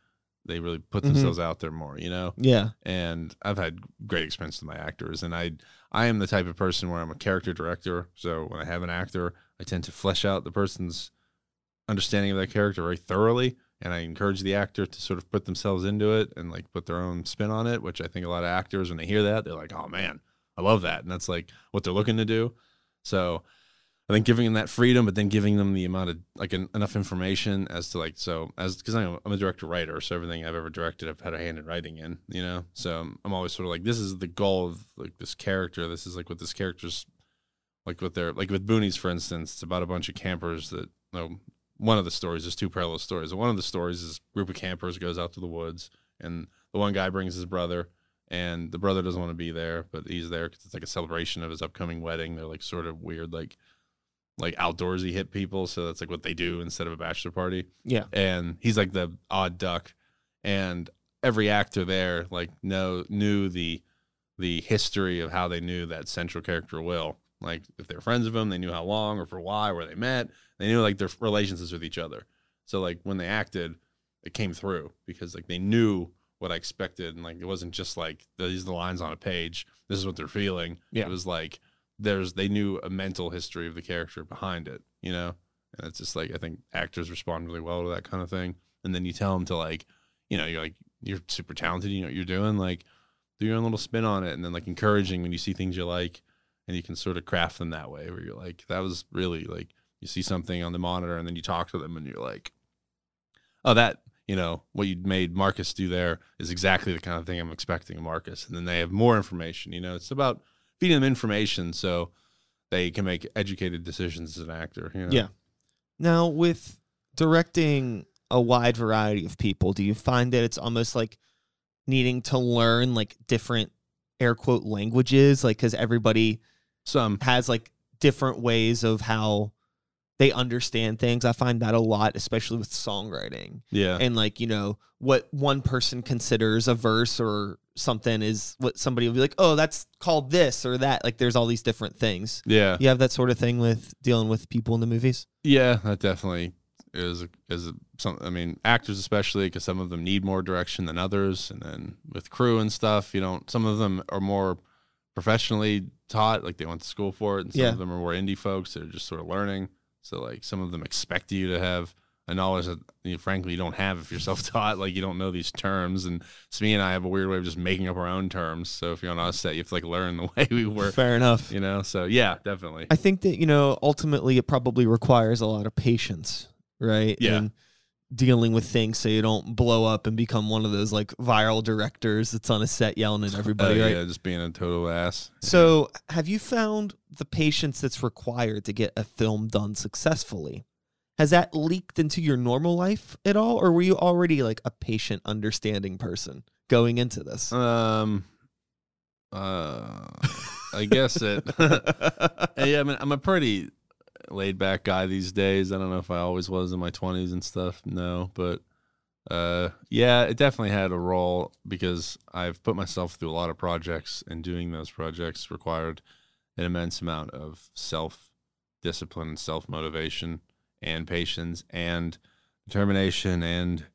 they really put Mhm. themselves out there more. You know, Yeah. and I've had great experience with my actors. And I I am the type of person where I'm a character director. So when I have an actor, I tend to flesh out the person's understanding of that character very thoroughly, and I encourage the actor to sort of put themselves into it and like put their own spin on it. Which I think a lot of actors, when they hear that, they're like, "Oh man, I love that," and that's like what they're looking to do. So. I think giving them that freedom, but then giving them the amount of like en- enough information as to like so as because I'm, I'm a director writer, so everything I've ever directed, I've had a hand in writing in, you know. So I'm, always sort of like this is the goal of like this character. This is like what this character's like with their like with Boonies, for instance. It's about a bunch of campers that you know, one of the stories is two parallel stories. One of the stories is group of campers goes out to the woods, and the one guy brings his brother, and the brother doesn't want to be there, but he's there because it's like a celebration of his upcoming wedding. They're like sort of weird, like like outdoorsy hip people, so that's like what they do instead of a bachelor party. Yeah. And he's like the odd duck, and every actor there like know knew the the history of how they knew that central character Will. Like if they're friends of him, they knew how long or for why, where they met. They knew like their relationships with each other. So like when they acted, it came through because like they knew what I expected, and like it wasn't just like these are the lines on a page. This is what they're feeling. Yeah. It was like there's they knew a mental history of the character behind it, you know. And it's just like I think actors respond really well to that kind of thing. And then you tell them to like, you know, you're like you're super talented, you know what you're doing, like do your own little spin on it, and then like encouraging when you see things you like, and you can sort of craft them that way, where you're like, that was really like you see something on the monitor, and then you talk to them, and you're like, oh, that you know what you made Marcus do there is exactly the kind of thing I'm expecting of Marcus, and then they have more information. You know, it's about feeding them information so they can make educated decisions as an actor. You know? Yeah. Now, with directing a wide variety of people, do you find that it's almost like needing to learn like different air quote languages? Like, because everybody some has like different ways of how they understand things. I find that a lot, especially with songwriting. yeah And like, you know, what one person considers a verse or something is what somebody will be like, oh, that's called this or that. Like, there's all these different things. yeah You have that sort of thing with dealing with people in the movies? Yeah, that definitely is is some. I mean, actors especially because some of them need more direction than others, and then with crew and stuff, you don't. Some of them are more professionally taught, like they went to school for it, and some Yeah. of them are more indie folks that are just sort of learning. So like some of them expect you to have a knowledge that you know, frankly you don't have if you're self-taught. Like you don't know these terms, and Smee and I have a weird way of just making up our own terms. So if you're on a set, you have to like learn the way we work. Fair enough. You know, so yeah, definitely. I think that, you know, ultimately it probably requires a lot of patience, right? Yeah. And dealing with things so you don't blow up and become one of those like viral directors that's on a set yelling at everybody, Uh, right? Yeah, just being a total ass. So, have you found the patience that's required to get a film done successfully? Has that leaked into your normal life at all, or were you already like a patient, understanding person going into this? Um, uh, I guess it. yeah, I mean, I'm a pretty laid back guy these days. I don't know if I always was in my 20s and stuff. No, but uh, yeah, it definitely had a role because I've put myself through a lot of projects, and doing those projects required an immense amount of self discipline and self motivation and patience and determination and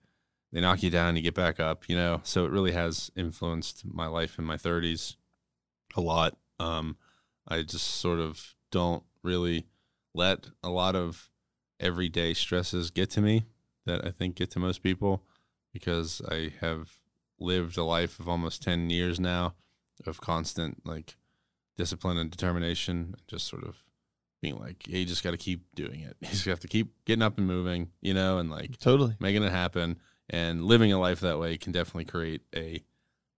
they knock you down you get back up you know so it really has influenced my life in my 30s a lot um i just sort of don't really let a lot of everyday stresses get to me that i think get to most people because i have lived a life of almost 10 years now of constant like discipline and determination just sort of being like, yeah, you just got to keep doing it. You just have to keep getting up and moving, you know, and like totally making it happen. And living a life that way can definitely create a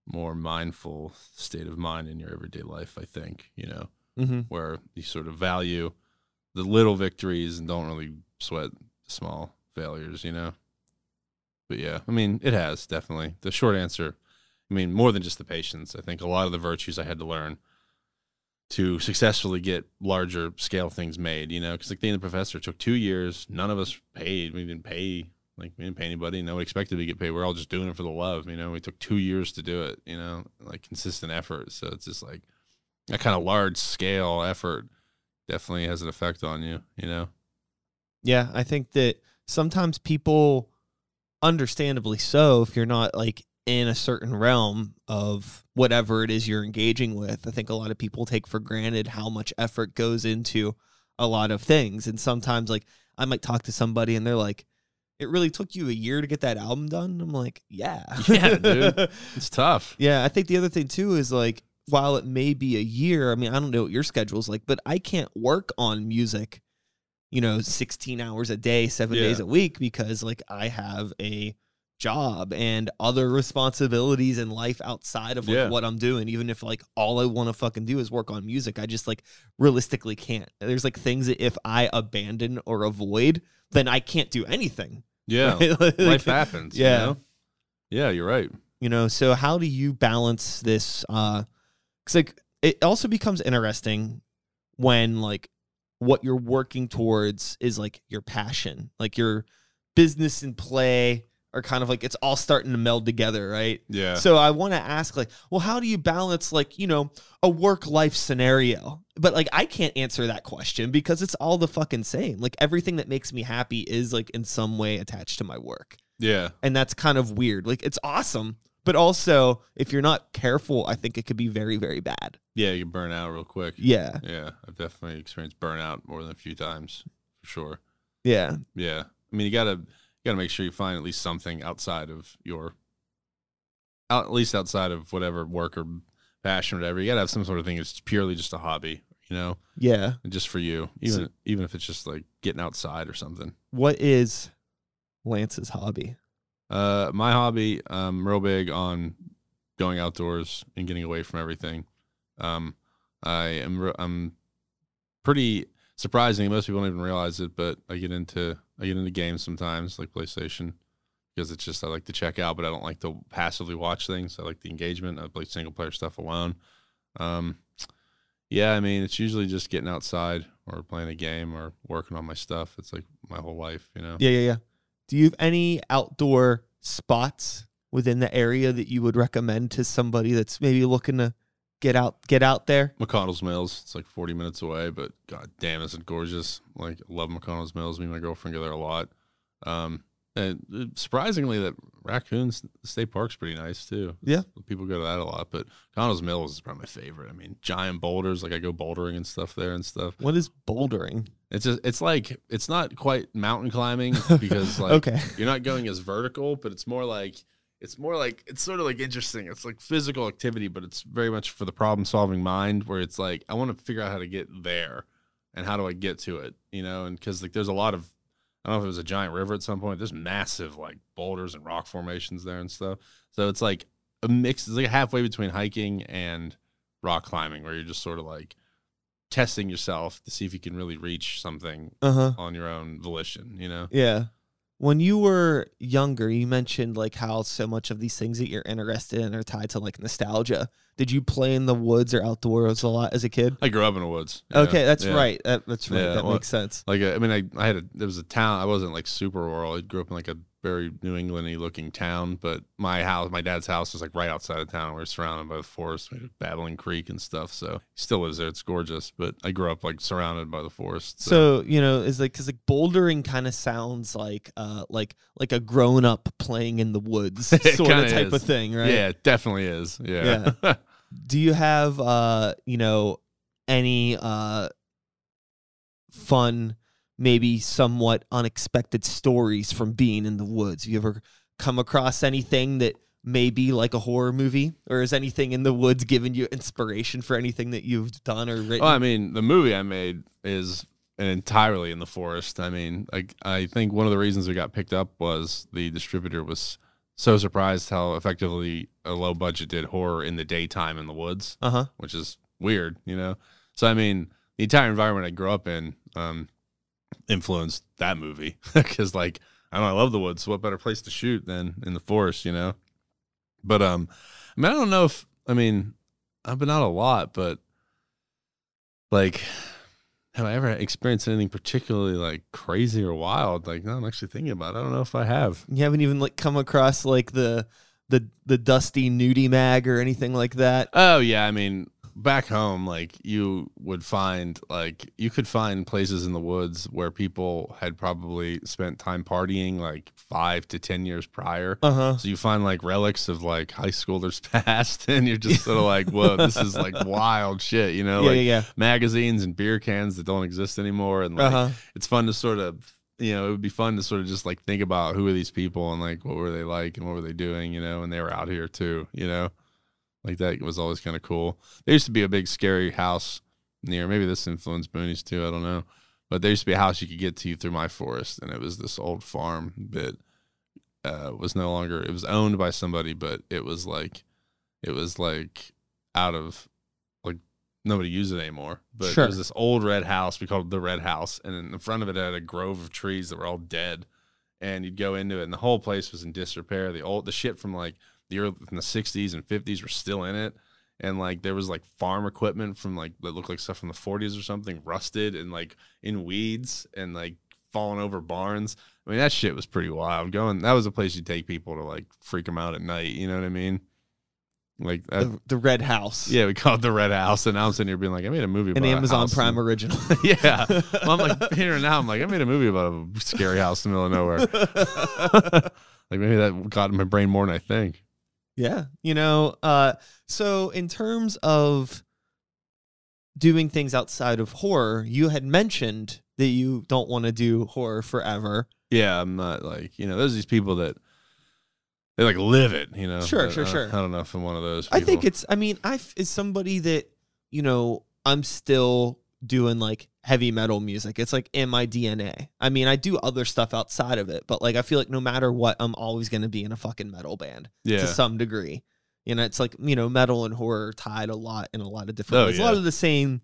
more mindful state of mind in your everyday life, I think, you know, mm-hmm. where you sort of value the little victories and don't really sweat small failures, you know. But yeah, I mean, it has definitely. The short answer, I mean, more than just the patience. I think a lot of the virtues I had to learn to successfully get larger scale things made, you know, because like the, the professor took two years. None of us paid. We didn't pay. Like we didn't pay anybody. No one expected to get paid. We're all just doing it for the love, you know. We took two years to do it, you know, like consistent effort. So it's just like that kind of large scale effort definitely has an effect on you, you know. Yeah, I think that sometimes people, understandably so, if you're not like in a certain realm of whatever it is you're engaging with. I think a lot of people take for granted how much effort goes into a lot of things. And sometimes, like, I might talk to somebody and they're like, it really took you a year to get that album done. I'm like, yeah. Yeah, dude. It's tough. yeah. I think the other thing, too, is like, while it may be a year, I mean, I don't know what your schedule's like, but I can't work on music, you know, 16 hours a day, seven Yeah. days a week because, like, I have a job and other responsibilities in life outside of like Yeah. what I'm doing. Even if like all I want to fucking do is work on music, I just like realistically can't. There's like things that if I abandon or avoid, then I can't do anything. Yeah. Like, Life happens. you Yeah. know? Yeah, you're right. you know so how do you balance this uh cuz like it also becomes interesting when like what you're working towards is like your passion like your business and play are kind of like it's all starting to meld together right Yeah. so i want to ask like well how do you balance like you know a work life scenario but like i can't answer that question because it's all the fucking same like everything that makes me happy is like in some way attached to my work yeah. and that's kind of weird. Like it's awesome, but also if you're not careful, I think it could be very very bad. Yeah, you burn out real quick. Yeah. Yeah, I've definitely experienced burnout more than a few times, for sure. Yeah. Yeah, I mean, you gotta you gotta make sure you find at least something outside of your, out, at least outside of whatever work or passion or whatever. You gotta have some sort of thing that's purely just a hobby, you know, Yeah. and just for you, even even if it's just like getting outside or something. What is Lance's hobby? Uh, my hobby, um, real big on going outdoors and getting away from everything. Um, I am I'm pretty surprising. Most people don't even realize it, but I get into I get into games sometimes, like PlayStation, because it's just I like to check out, but I don't like to passively watch things. I like the engagement. I play single player stuff alone. Um, yeah, I mean, it's usually just getting outside or playing a game or working on my stuff. It's like my whole life, you know. Yeah, yeah, yeah. Do you have any outdoor spots within the area that you would recommend to somebody that's maybe looking to get out get out there? McConnell's Mills. It's like 40 minutes away, but god damn, is it gorgeous. Like, love McConnell's Mills. Me and my girlfriend go there a lot. Um, and uh, surprisingly, that Raccoons State Park's pretty nice too. Yeah. People go to that a lot, but McConnell's Mills is probably my favorite. I mean, giant boulders, like I go bouldering and stuff there and stuff. What is bouldering? It's just, it's like, it's not quite mountain climbing because like, okay. you're not going as vertical, but it's more like it's more like it's sort of like interesting. It's like physical activity, but it's very much for the problem solving mind where it's like I want to figure out how to get there and how do I get to it, you know? And because like there's a lot of I don't know if it was a giant river at some point. There's massive like boulders and rock formations there and stuff. So it's like a mix. It's like halfway between hiking and rock climbing, where you're just sort of like testing yourself to see if you can really reach something Uh huh. on your own volition. You know. Yeah. When you were younger, you mentioned like how so much of these things that you're interested in are tied to like nostalgia. Did you play in the woods or outdoors a lot as a kid? I grew up in the woods. you know? Okay, that's Yeah. right. That, that's right. Yeah, that well, makes sense. Like I mean, I I had a there was a town. I wasn't like super rural. I grew up in like a very New Englandy looking town, but my house, my dad's house, was like right outside of town. We are surrounded by the forest, we had Babbling Creek and stuff. So he still lives there. It's gorgeous, but I grew up like surrounded by the forest. So you know, is like because like bouldering kind of sounds like uh like like a grown up playing in the woods sort of type is. of thing, right? yeah, it definitely is. Yeah. Do you have uh you know any uh fun, maybe somewhat unexpected stories from being in the woods? Have you ever come across anything that may be like a horror movie, or is anything in the woods given you inspiration for anything that you've done or written? Well, I mean, the movie I made is entirely in the forest. I mean, like I think one of the reasons we got picked up was the distributor was so surprised how effectively a low budget did horror in the daytime in the woods, uh huh. which is weird, you know. So I mean, the entire environment I grew up in um, influenced that movie because, like, I don't know, I love the woods. What better place to shoot than in the forest, you know? But um, I mean, I don't know if I mean I've been out a lot, but like, have I ever experienced anything particularly like crazy or wild? Like, no, I'm actually thinking about. it. I don't know if I have. You haven't even like come across like the the the dusty nudie mag or anything like that. Oh yeah, I mean, back home, like you would find like you could find places in the woods where people had probably spent time partying like five to ten years prior. Uh huh. So you find like relics of like high schoolers past, and you're just sort of like, whoa, this is like wild shit, you know? Yeah, like yeah, yeah. magazines and beer cans that don't exist anymore, and uh-huh. it's fun to sort of you know it would be fun to sort of just like think about who are these people and like what were they like and what were they doing you know and they were out here too you know like that was always kind of cool. There used to be a big scary house near maybe this influenced boonies too i don't know. But there used to be a house you could get to through my forest and it was this old farm that uh, was no longer it was owned by somebody but it was like it was like out of like nobody used it anymore. But Sure. it was this old red house we called it the red house and in the front of it had a grove of trees that were all dead. And you'd go into it and the whole place was in disrepair. The old the shit from like the early from the 60s and 50s were still in it. And like there was like farm equipment from like that looked like stuff from the 40s or something rusted and like in weeds and like falling over barns. I mean that shit was pretty wild. Going that was a place you take people to like freak them out at night you know what i mean? Like that, The, the red house. yeah we called it the red house and now i'm sitting here being like i made a movie An Amazon Prime in- original. yeah. Well, i'm like here now i'm like i made a movie about a scary house in the middle of nowhere. Like maybe that got in my brain more than i think Yeah. You know, uh so in terms of doing things outside of horror, you had mentioned that you don't want to do horror forever. yeah, I'm not like you know. There's these people that they like live it. You know. Sure, but sure, I, sure. I don't know if I'm one of those. I think it's I mean, I is somebody that, you know, I'm still doing like heavy metal music. It's like in my DNA. I mean, I do other stuff outside of it, but like I feel like no matter what, I'm always going to be in a fucking metal band yeah. to some degree. You know, it's like, you know, metal and horror tied a lot in a lot of different Oh, ways. A lot of the same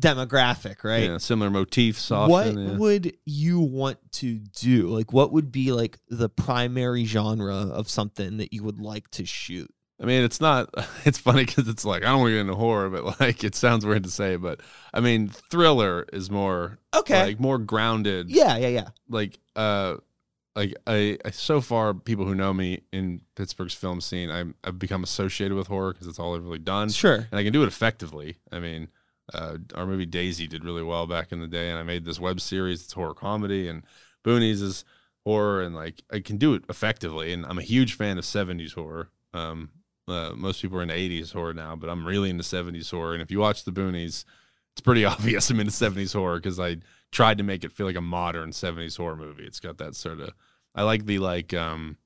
demographic, right? Yeah, similar motifs. Often, what yeah. would you want to do? Like, what would be like the primary genre of something that you would like to shoot? I mean, it's not. It's funny because it's like I don't want to get into horror, but like it sounds weird to say, but I mean, thriller is more Okay. like more grounded. yeah, yeah, yeah. like uh like I, I so far people who know me in Pittsburgh's film scene I'm, I've become associated with horror because it's all I've really done Sure. and I can do it effectively I mean uh, our movie Daisy did really well back in the day and I made this web series it's horror comedy and Boonies is horror and like I can do it effectively and I'm a huge fan of 70s horror um uh, most people are into 80s horror now but I'm really into 70s horror and if you watch the Boonies it's pretty obvious I'm into 70s horror because I tried to make it feel like a modern 70s horror movie. It's got that sort of I like the like um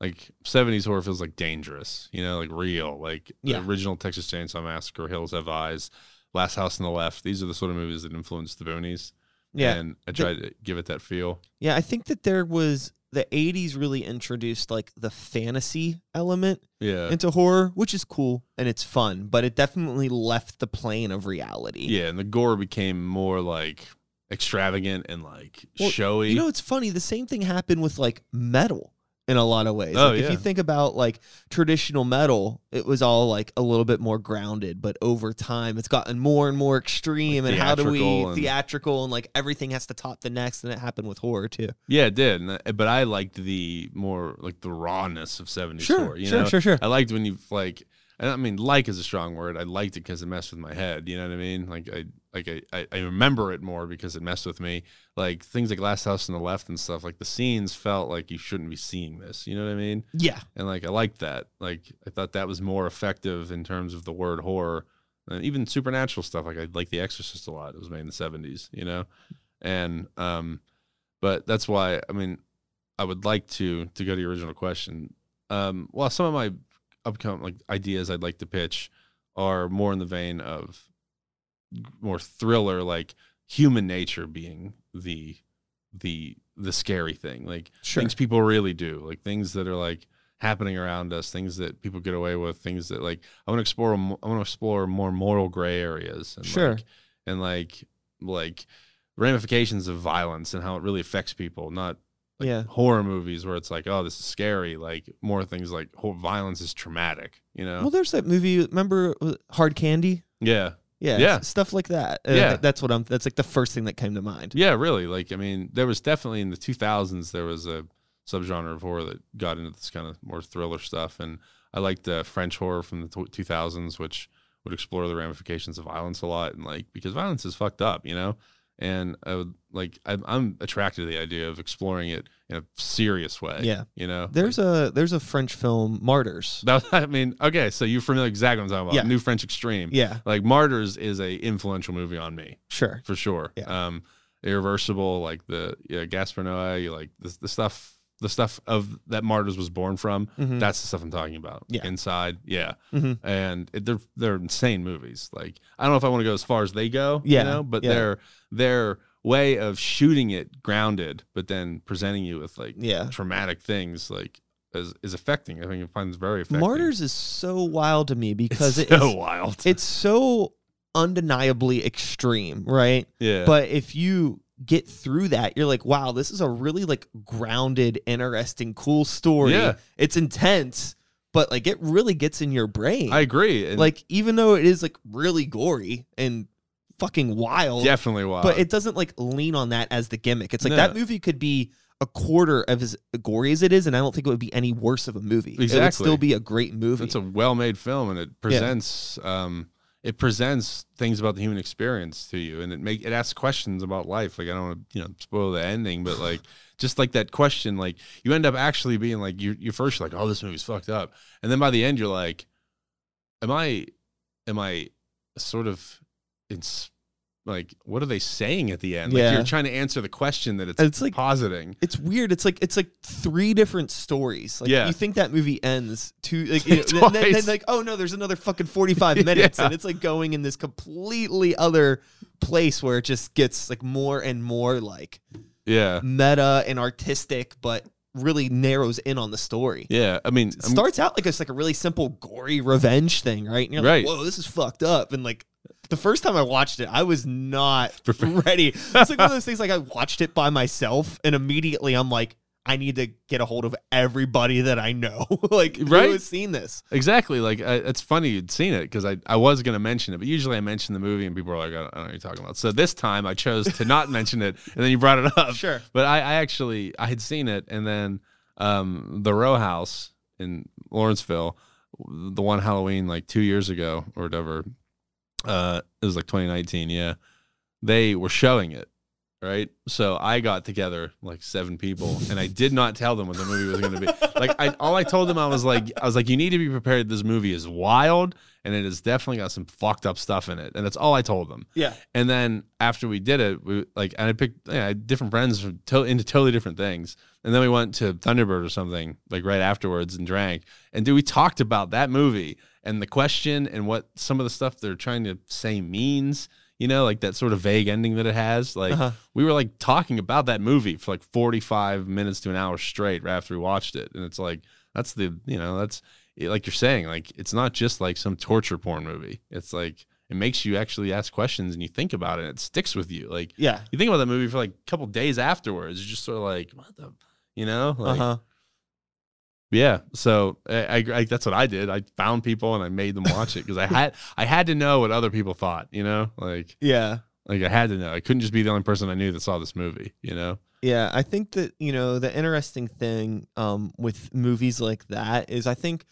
like 70s horror feels like dangerous, you know, like real, like Yeah. the original Texas Chainsaw Massacre, Hills Have Eyes, Last House on the Left. These are the sort of movies that influenced the Boonies. Yeah. and I tried to give it that feel. Yeah, I think that there was the 80s really introduced like the fantasy element Yeah, into horror, which is cool and it's fun, but it definitely left the plane of reality. yeah, and the gore became more like extravagant and like Well, showy. You know, it's funny. The same thing happened with like metal in a lot of ways. Oh, like, If you think about like traditional metal, it was all like a little bit more grounded, but over time it's gotten more and more extreme. Like and how do we theatrical and- theatrical and like everything has to top the next? And it happened with horror too. yeah, it did, and, but I liked the more like the rawness of '70s horror. You sure, know, sure, sure. I liked when you like. I mean, like is a strong word. I liked it because it messed with my head. You know what I mean? Like I, like I, I, remember it more because it messed with me. Like things like Last House on the Left and stuff. Like the scenes felt like you shouldn't be seeing this. You know what I mean? Yeah. And like I liked that. Like I thought that was more effective in terms of the word horror, and even supernatural stuff. Like I like The Exorcist a lot. It was made in the seventies. You know, and um, but that's why I mean, I would like to to go to your original question. Um, well, some of my upcoming like ideas I'd like to pitch are more in the vein of more thriller, like human nature being the the the scary thing, like Sure. things people really do, like things that are like happening around us, things that people get away with, things that like I want to explore. I want to explore more moral gray areas. And Sure. like, and like like ramifications of violence and how it really affects people, not like Yeah. horror movies where it's like, oh, this is scary. Like more things like violence is traumatic. You know? Well, there's that movie. Remember uh, Hard Candy? yeah, Yeah. Yeah. Stuff like that. Uh, Yeah. That's what I'm. That's like the first thing that came to mind. yeah, really. Like I mean, there was definitely in the 2000s there was a subgenre of horror that got into this kind of more thriller stuff, and I liked the French horror from the tw 2000s, which would explore the ramifications of violence a lot, and like because violence is fucked up, you know. And I would like I'm, I'm attracted to the idea of exploring it in a serious way. Yeah. you know. There's a there's a French film Martyrs. That, I mean, okay, so you're familiar exactly what I'm talking about. Yeah. New French Extreme. Yeah. Like Martyrs is a influential movie on me Sure. for sure. Yeah. Um, Irreversible, like the yeah, Gaspar Noé, like the, the stuff, the stuff of that Martyrs was born from. Mhm. That's the stuff I'm talking about. Yeah. Inside, yeah, Mhm. and it, they're they're insane movies. Like I don't know if I want to go as far as they go. Yeah, you know, but yeah. their their way of shooting it grounded, but then presenting you with like Yeah. traumatic things, like is, is affecting. I think it finds very effective. Martyrs is so wild to me because it's it so is, wild. it's so undeniably extreme, right? yeah, But if you get through that, you're like, wow, this is a really like grounded, interesting, cool story. Yeah. It's intense, but like it really gets in your brain. I agree. And like even though it is like really gory and fucking wild, definitely wild. but it doesn't like lean on that as the gimmick. It's like No. that movie could be a quarter of as gory as it is, and I don't think it would be any worse of a movie. Exactly. It would still be a great movie. it's a well-made film and it presents um it presents things about the human experience to you and it make it asks questions about life. Like i don't want to you know spoil the ending but like just like that question like you end up actually being like you you first like oh this movie's fucked up. And then by the end you're like am i am i sort of it's like what are they saying at the end like Yeah. you're trying to answer the question that it's, It's like- positing it's weird. It's like it's like three different stories. Like Yeah. you think that movie ends two like you know, and then, then, like oh no, there's another fucking 45 minutes Yeah. and it's like going in this completely other place where it just gets like more and more like yeah meta and artistic but really narrows in on the story. yeah i mean It I'm- starts out like it's like a really simple gory revenge thing, right? And you're Right. like, whoa, this is fucked up. And like the first time I watched it, I was not ready. It's like one of those things like I watched it by myself and immediately I'm like, I need to get a hold of everybody that I know. like Right? who has seen this. Exactly. Like I, it's funny you'd seen it because I, I was going to mention it, but usually I mention the movie and people are like, I don't, I don't know what you're talking about. So this time I chose to not mention it, and then you brought it up. Sure. But I, I actually I had seen it, and then um, the Row House in Lawrenceville, the one Halloween like two years ago or whatever, uh, it was like 2019. Yeah, they were showing it. Right, so I got together like seven people, and I did not tell them what the movie was going to be. Like, I all I told them I was like, I was like, you need to be prepared. This movie is wild, and it has definitely got some fucked up stuff in it, and that's all I told them. Yeah. And then after we did it, we like and I picked yeah, I had different friends from to, into totally different things. And then we went to Thunderbird or something like right afterwards and drank. And dude, we talked about that movie and the question and what some of the stuff they're trying to say means. You know, like that sort of vague ending that it has. Like Uh-huh. we were like talking about that movie for like 45 minutes to an hour straight right after we watched it. And it's like, that's the, you know, that's like you're saying, like, it's not just like some torture porn movie. It's like, it makes you actually ask questions and you think about it and it sticks with you. Like, Yeah. you think about that movie for like a couple days afterwards. It's just sort of like, what the, you know? Like, huh. Yeah. So I, I, that's what I did. I found people and I made them watch it because I had, I had to know what other people thought, you know? Like, Yeah. like I had to know. I couldn't just be the only person I knew that saw this movie, you know? Yeah, I think that you know the interesting thing um, with movies like that is I think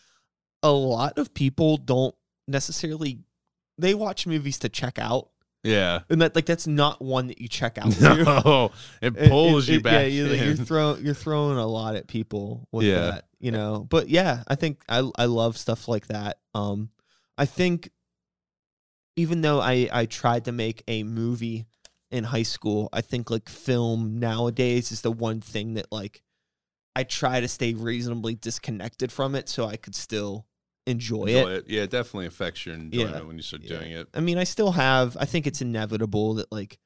a lot of people don't necessarily they watch movies to check out, Yeah. and that like that's not one that you check out. No, it It- pulls it- you it- back. Yeah, you, you're throwing you're throwing a lot at people with Yeah. that, you know. But yeah, I think I I love stuff like that. Um, I think even though I I tried to make a movie in high school, I think like film nowadays is the one thing that like I try to stay reasonably disconnected from it so I could still enjoy, Enjoy it. it. Yeah, it definitely affects your enjoyment Yeah. when you start Yeah. doing it. I mean, I still have. I think it's inevitable that like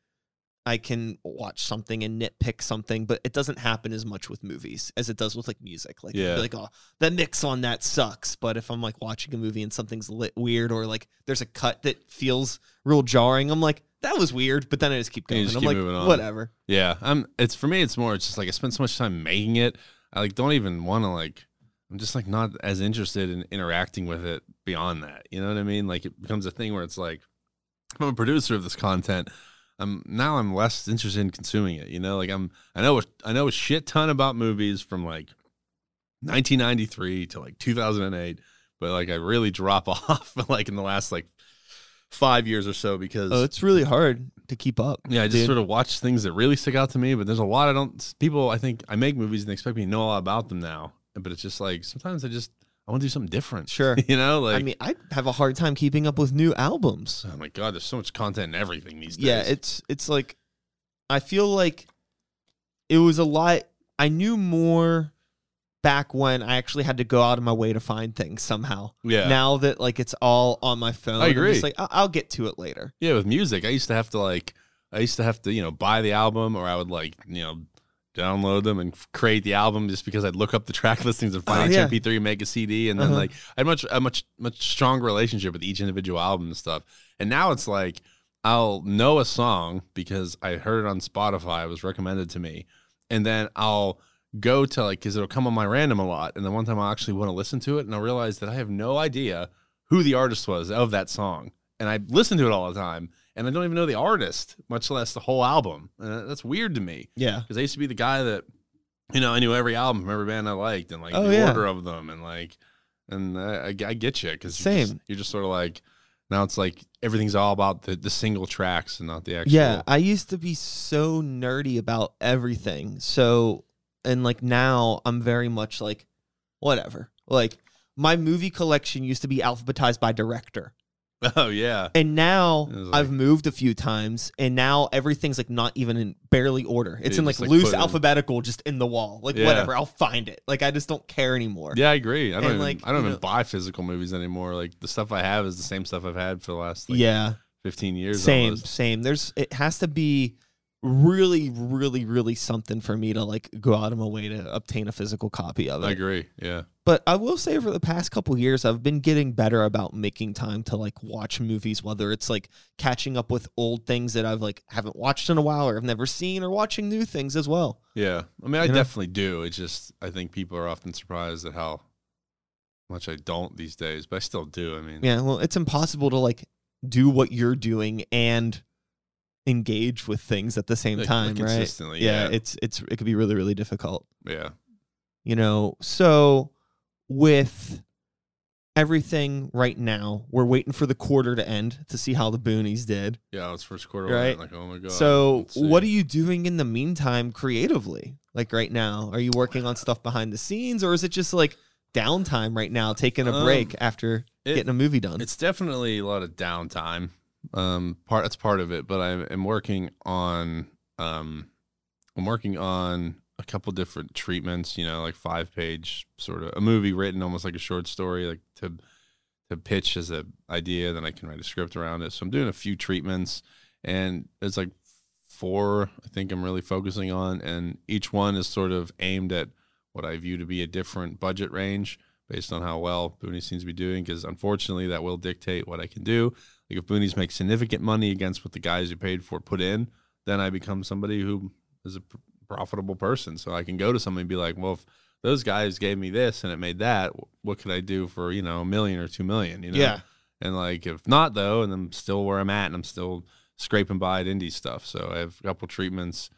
I can watch something and nitpick something, but it doesn't happen as much with movies as it does with like music. Like, Yeah. like oh, the mix on that sucks. But if I'm like watching a movie and something's lit weird or like there's a cut that feels real jarring, I'm like that was weird. But then I just keep going. just I'm keep like on. whatever. Yeah, I'm. It's for me. It's more. It's just like I spent so much time making it. I like don't even want to like. I'm just like not as interested in interacting with it beyond that. You know what I mean? Like it becomes a thing where it's like I'm a producer of this content. I'm now I'm less interested in consuming it. You know, like I'm. I know. a- I know a shit ton about movies from like 1993 to like 2008, but like I really drop off like in the last like five years or so because Oh, it's really hard to keep up. yeah, I just dude. sort of watch things that really stick out to me, but there's a lot I don't. People, I think I make movies and they expect me to know all about them now, but it's just like sometimes I just I want to do something different. Sure. you know, like I mean, I have a hard time keeping up with new albums. oh my god, there's so much content and everything these days. yeah it's it's like i feel like it was a lot i knew more back when i actually had to go out of my way to find things somehow yeah, now that like it's all on my phone I I'm agree. just like I- i'll get to it later yeah. With music, I used to have to like I used to have to you know buy the album or I would like you know download them and create the album just because I'd look up the track listings and find Oh, yeah. MP3 and make a CD and then Uh-huh. like I had much a much much stronger relationship with each individual album and stuff. And now it's like I'll know a song because I heard it on Spotify, it was recommended to me, and then I'll go to like because it'll come on my random a lot, and then one time I'll actually want to listen to it, and I'll realize that I have no idea who the artist was of that song, and I listen to it all the time, and I don't even know the artist, much less the whole album. And that's weird to me yeah because I used to be the guy that you know I knew every album from every band I liked and like Oh, the yeah. order of them and like and I, I, I get you because you're just, Same. you're just sort of like now it's like everything's all about the, the single tracks and not the actual yeah i used to be so nerdy about everything so and like now i'm very much like whatever like my movie collection used to be alphabetized by director oh yeah And now like- I've moved a few times, and now everything's like not even in barely order. It's in like like, loose put in- alphabetical, just in the wall. Like Yeah. whatever, I'll find it. Like I just don't care anymore. yeah I agree I don't And, even, like, I don't even know- buy physical movies anymore like the stuff I have is the same stuff I've had for the last like yeah, 15 years same, almost. same. There's it has to be really, really, really something for me to like go out of my way to obtain a physical copy of it. I agree yeah But I will say, for the past couple years, I've been getting better about making time to like watch movies, whether it's like catching up with old things that I've like haven't watched in a while or have never seen, or watching new things as well. yeah I mean I You know? definitely do it's just I think people are often surprised at how much I don't these days but I still do I mean Yeah, well, it's impossible to like do what you're doing and engage with things at the same Like, time, right? consistently Yeah, yeah it's it's it could be really really difficult. yeah You know, so with everything right now, we're waiting for the quarter to end to see how the boonies did. Yeah, it's first quarter. Right. Right. Like, oh my god. So, what are you doing in the meantime creatively? Like right now, are you working on stuff behind the scenes, or is it just like downtime right now, taking a Um, break after it- getting a movie done? It's definitely a lot of downtime. Um, part that's part of it, but I am working on um, I'm working on a couple different treatments. You know, like five page sort of a movie written almost like a short story, like to to pitch as a idea. Then I can write a script around it. So I'm doing a few treatments, and it's like four I think I'm really focusing on, and each one is sort of aimed at what I view to be a different budget range based on how well Booney seems to be doing. Because unfortunately, that will dictate what I can do. Like if Boonies make significant money against what the guys who paid for put in, then I become somebody who is a pr- profitable person. So I can go to somebody and be like, well, if those guys gave me this and it made that, what could I do for you know a million or two million? You know, Yeah. And like if not though, and I'm still where I'm at, and I'm still scraping by at indie stuff. So I have a couple treatments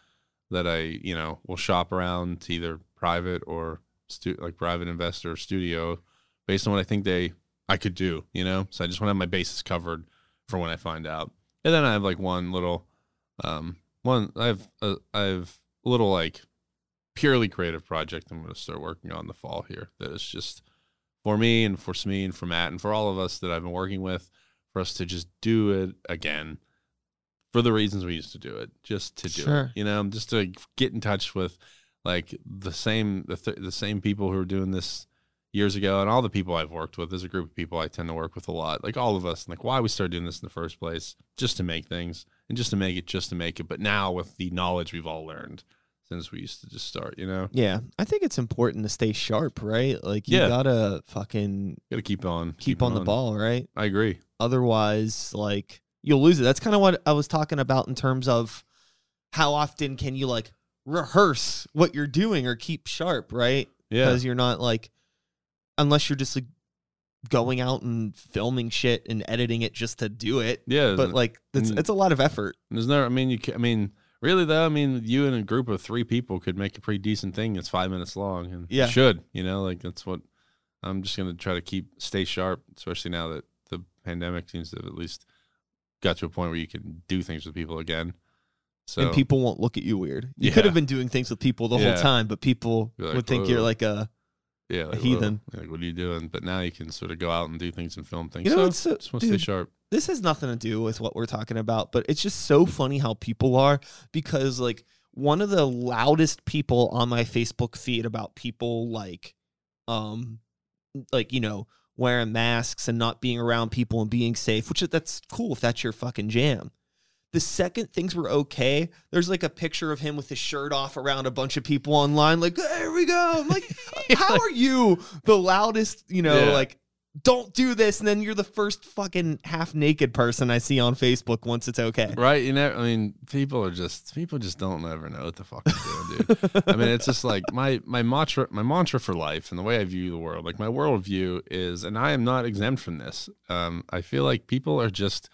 that I you know will shop around to either private or stu- like private investor studio based on what I think they I could do. You know, so I just want to have my bases covered for when I find out. And then I have like one little, um, one I have a, I have a little like purely creative project I'm going to start working on the fall here. That is just for me and for Smee and for Matt and for all of us that I've been working with, for us to just do it again for the reasons we used to do it, just to do Sure. it. You know, just to get in touch with like the same the th- the same people who are doing this years ago and all the people I've worked with. There's a group of people I tend to work with a lot, like all of us, and like why we started doing this in the first place, just to make things and just to make it, just to make it. But now with the knowledge we've all learned since we used to just start, you know, Yeah. I think it's important to stay sharp, right? Like you Yeah. gotta fucking got to keep on, keep on the ball, right? I agree. Otherwise, like you'll lose it. That's kind of what I was talking about in terms of how often can you like rehearse what you're doing or keep sharp, right? Yeah, Because you're not like unless you're just like going out and filming shit and editing it just to do it. yeah. But like it's it's a lot of effort. There's no, I mean, you, ca- I mean, really though, I mean, you and a group of three people could make a pretty decent thing that's five minutes long, and you should, you know, like that's what I'm just gonna try to keep stay sharp, especially now that the pandemic seems to have at least got to a point where you can do things with people again. So and people won't look at you weird. You Yeah. could have been doing things with people the Yeah. whole time, but people like, would think you're like a yeah, like, heathen. whoa, like what are you doing? But now you can sort of go out and do things and film things. You know, so it's so- to stay dude, sharp. this has nothing to do with what we're talking about, but it's just so funny how people are because like one of the loudest people on my Facebook feed about people like um like you know wearing masks and not being around people and being safe, which that's cool if that's your fucking jam. The second things were okay, there's like a picture of him with his shirt off around a bunch of people online, like, there we go. I'm like, how are you the loudest, you know, Yeah. like don't do this and then you're the first fucking half naked person i see on facebook once it's okay Right? You know, I mean, people are just people just don't ever know what the fuck they're doing, dude. I mean, it's just like my my mantra my mantra for life and the way I view the world. Like my worldview is, and I am not exempt from this. Um, I feel like people are just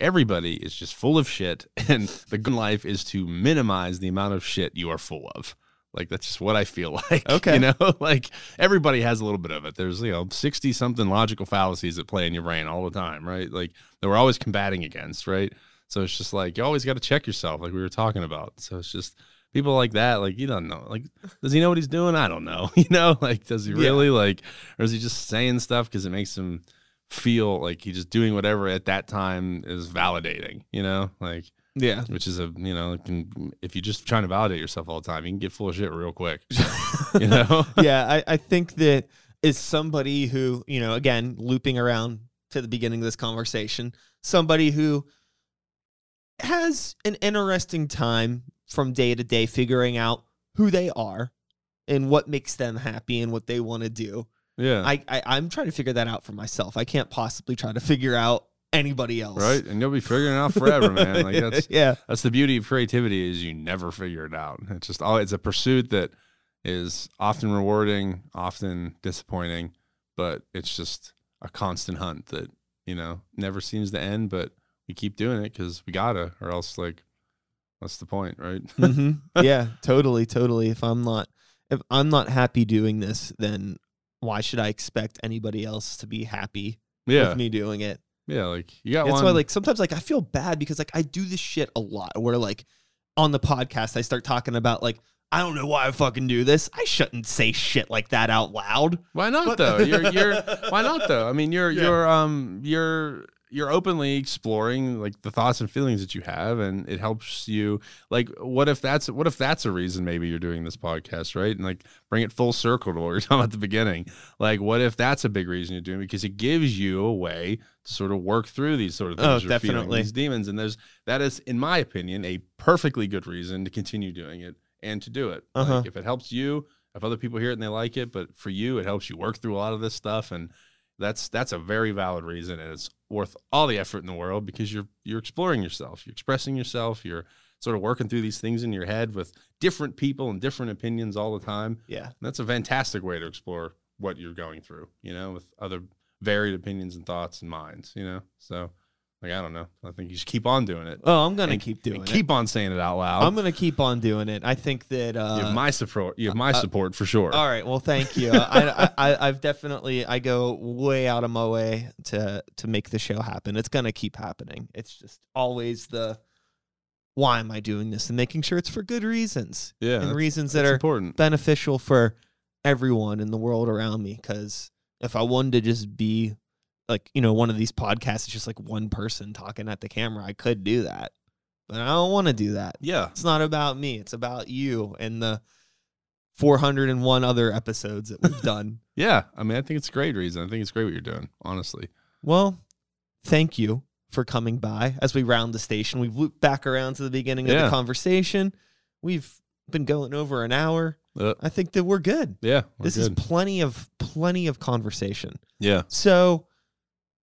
everybody is just full of shit, and the good life is to minimize the amount of shit you are full of. Like that's just what I feel like. Okay. you know, like everybody has a little bit of it. There's you know sixty something logical fallacies that play in your brain all the time, right? Like that we're always combating against, right? So it's just like you always got to check yourself, like we were talking about. So it's just people like that, like you don't know, like does he know what he's doing? I don't know, you know, like does he Yeah. really like, or is he just saying stuff because it makes him feel like he's just doing whatever at that time is validating, you know, like yeah which is a you know, can, if you're just trying to validate yourself all the time, you can get full of shit real quick, you know. yeah I, I think that is somebody who you know again looping around to the beginning of this conversation somebody who has an interesting time from day to day figuring out who they are and what makes them happy and what they want to do yeah. I, I i'm trying to figure that out for myself i can't possibly try to figure out anybody else right, and you'll be figuring it out forever, man. Like that's yeah that's the beauty of creativity is you never figure it out. It's just all it's a pursuit that is often rewarding, often disappointing, but it's just a constant hunt that you know never seems to end. But we keep doing it because we gotta, or else like, what's the point, right? hmm yeah, totally, totally. If I'm not if I'm not happy doing this, then why should I expect anybody else to be happy yeah, with me doing it? yeah. Like you got That's one. why like sometimes like I feel bad because like I do this shit a lot where like on the podcast I start talking about like I don't know why I fucking do this. I shouldn't say shit like that out loud. why not But- though? You're you're why not though? I mean, you're Yeah. you're um you're you're openly exploring like the thoughts and feelings that you have and it helps you like what if that's what if that's a reason maybe you're doing this podcast right and like bring it full circle to what you're talking about at the beginning like what if that's a big reason you're doing it? because it gives you a way to sort of work through these sort of things Oh, you're feeling, definitely. these demons and there's that is in my opinion a perfectly good reason to continue doing it and to do it Uh-huh. like if it helps you if other people hear it and they like it but for you it helps you work through a lot of this stuff and that's that's a very valid reason and it's worth all the effort in the world because you're you're exploring yourself. You're expressing yourself. You're sort of working through these things in your head with different people and different opinions all the time. Yeah. and that's a fantastic way to explore what you're going through you know with other varied opinions and thoughts and minds you know? So like i don't know i think you should keep on doing it Oh, I'm gonna And- keep doing it. keep on saying it out loud I'm gonna keep on doing it. I think that uh, you have my support you have my uh, support for sure All right. Well, thank you. I, I, I've definitely I go way out of my way to to make the show happen. It's gonna keep happening. It's just always the why am I doing this and making sure it's for good reasons yeah and reasons that are important beneficial for everyone in the world around me. Because if I wanted to just be like you know one of these podcasts, is just like one person talking at the camera, I could do that, but I don't want to do that. yeah It's not about me. It's about you and the 401 other episodes that we've done. Yeah, I mean, I think it's a great reason. I think it's great what you're doing, honestly. Well, thank you for coming by as we round the station. We've looped back around to the beginning of the conversation. We've been going over an hour. Uh, I think that we're good. yeah, we're this good. is plenty of plenty of conversation. yeah, So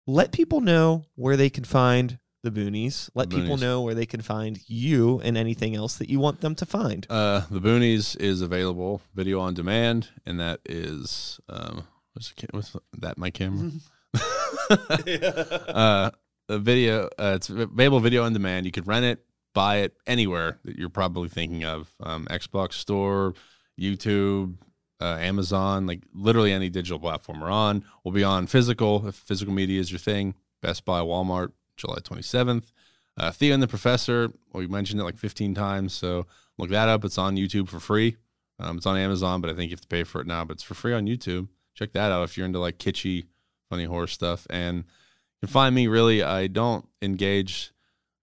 let people know where they can find the boonies. Let The people know where they can find you and anything else that you want them to find. Uh, the Boonies is available video on demand, and that is um, what's, the, what's that? My camera. uh, the video. Uh, it's available video on demand. You could rent it, buy it anywhere that you're probably thinking of. Um, Xbox Store, YouTube, uh, Amazon, like literally any digital platform we're on. We'll be on physical if physical media is your thing. Best Buy, Walmart, July 27th. Uh, Theo and the Professor. Well, we mentioned it like 15 times, so look that up. It's on YouTube for free. Um, it's on Amazon, but I think you have to pay for it now. But it's for free on YouTube. Check that out if you're into like kitschy, funny horror stuff. And you can find me. Really, I don't engage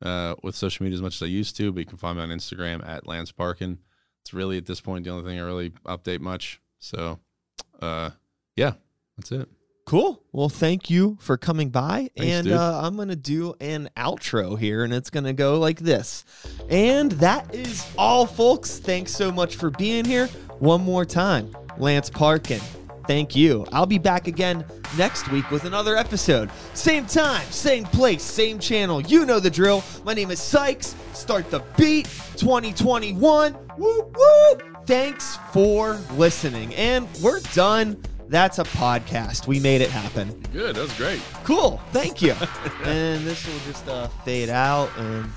uh, with social media as much as I used to, but you can find me on Instagram at Lance Parkin. It's really at this point the only thing I really update much. So, uh, yeah, that's it. Cool. Well, thank you for coming by. Thanks, and uh, I'm going to do an outro here, and it's going to go like this. And that is all, folks. Thanks so much for being here. One more time, Lance Parkin. Thank you. I'll be back again next week with another episode. Same time, same place, same channel. You know the drill. My name is Sykes. Start the beat 2021. Woo woo. Thanks for listening. And we're done. That's a podcast. We made it happen. Good. That was great. Cool. Thank you. and this will just uh, fade out and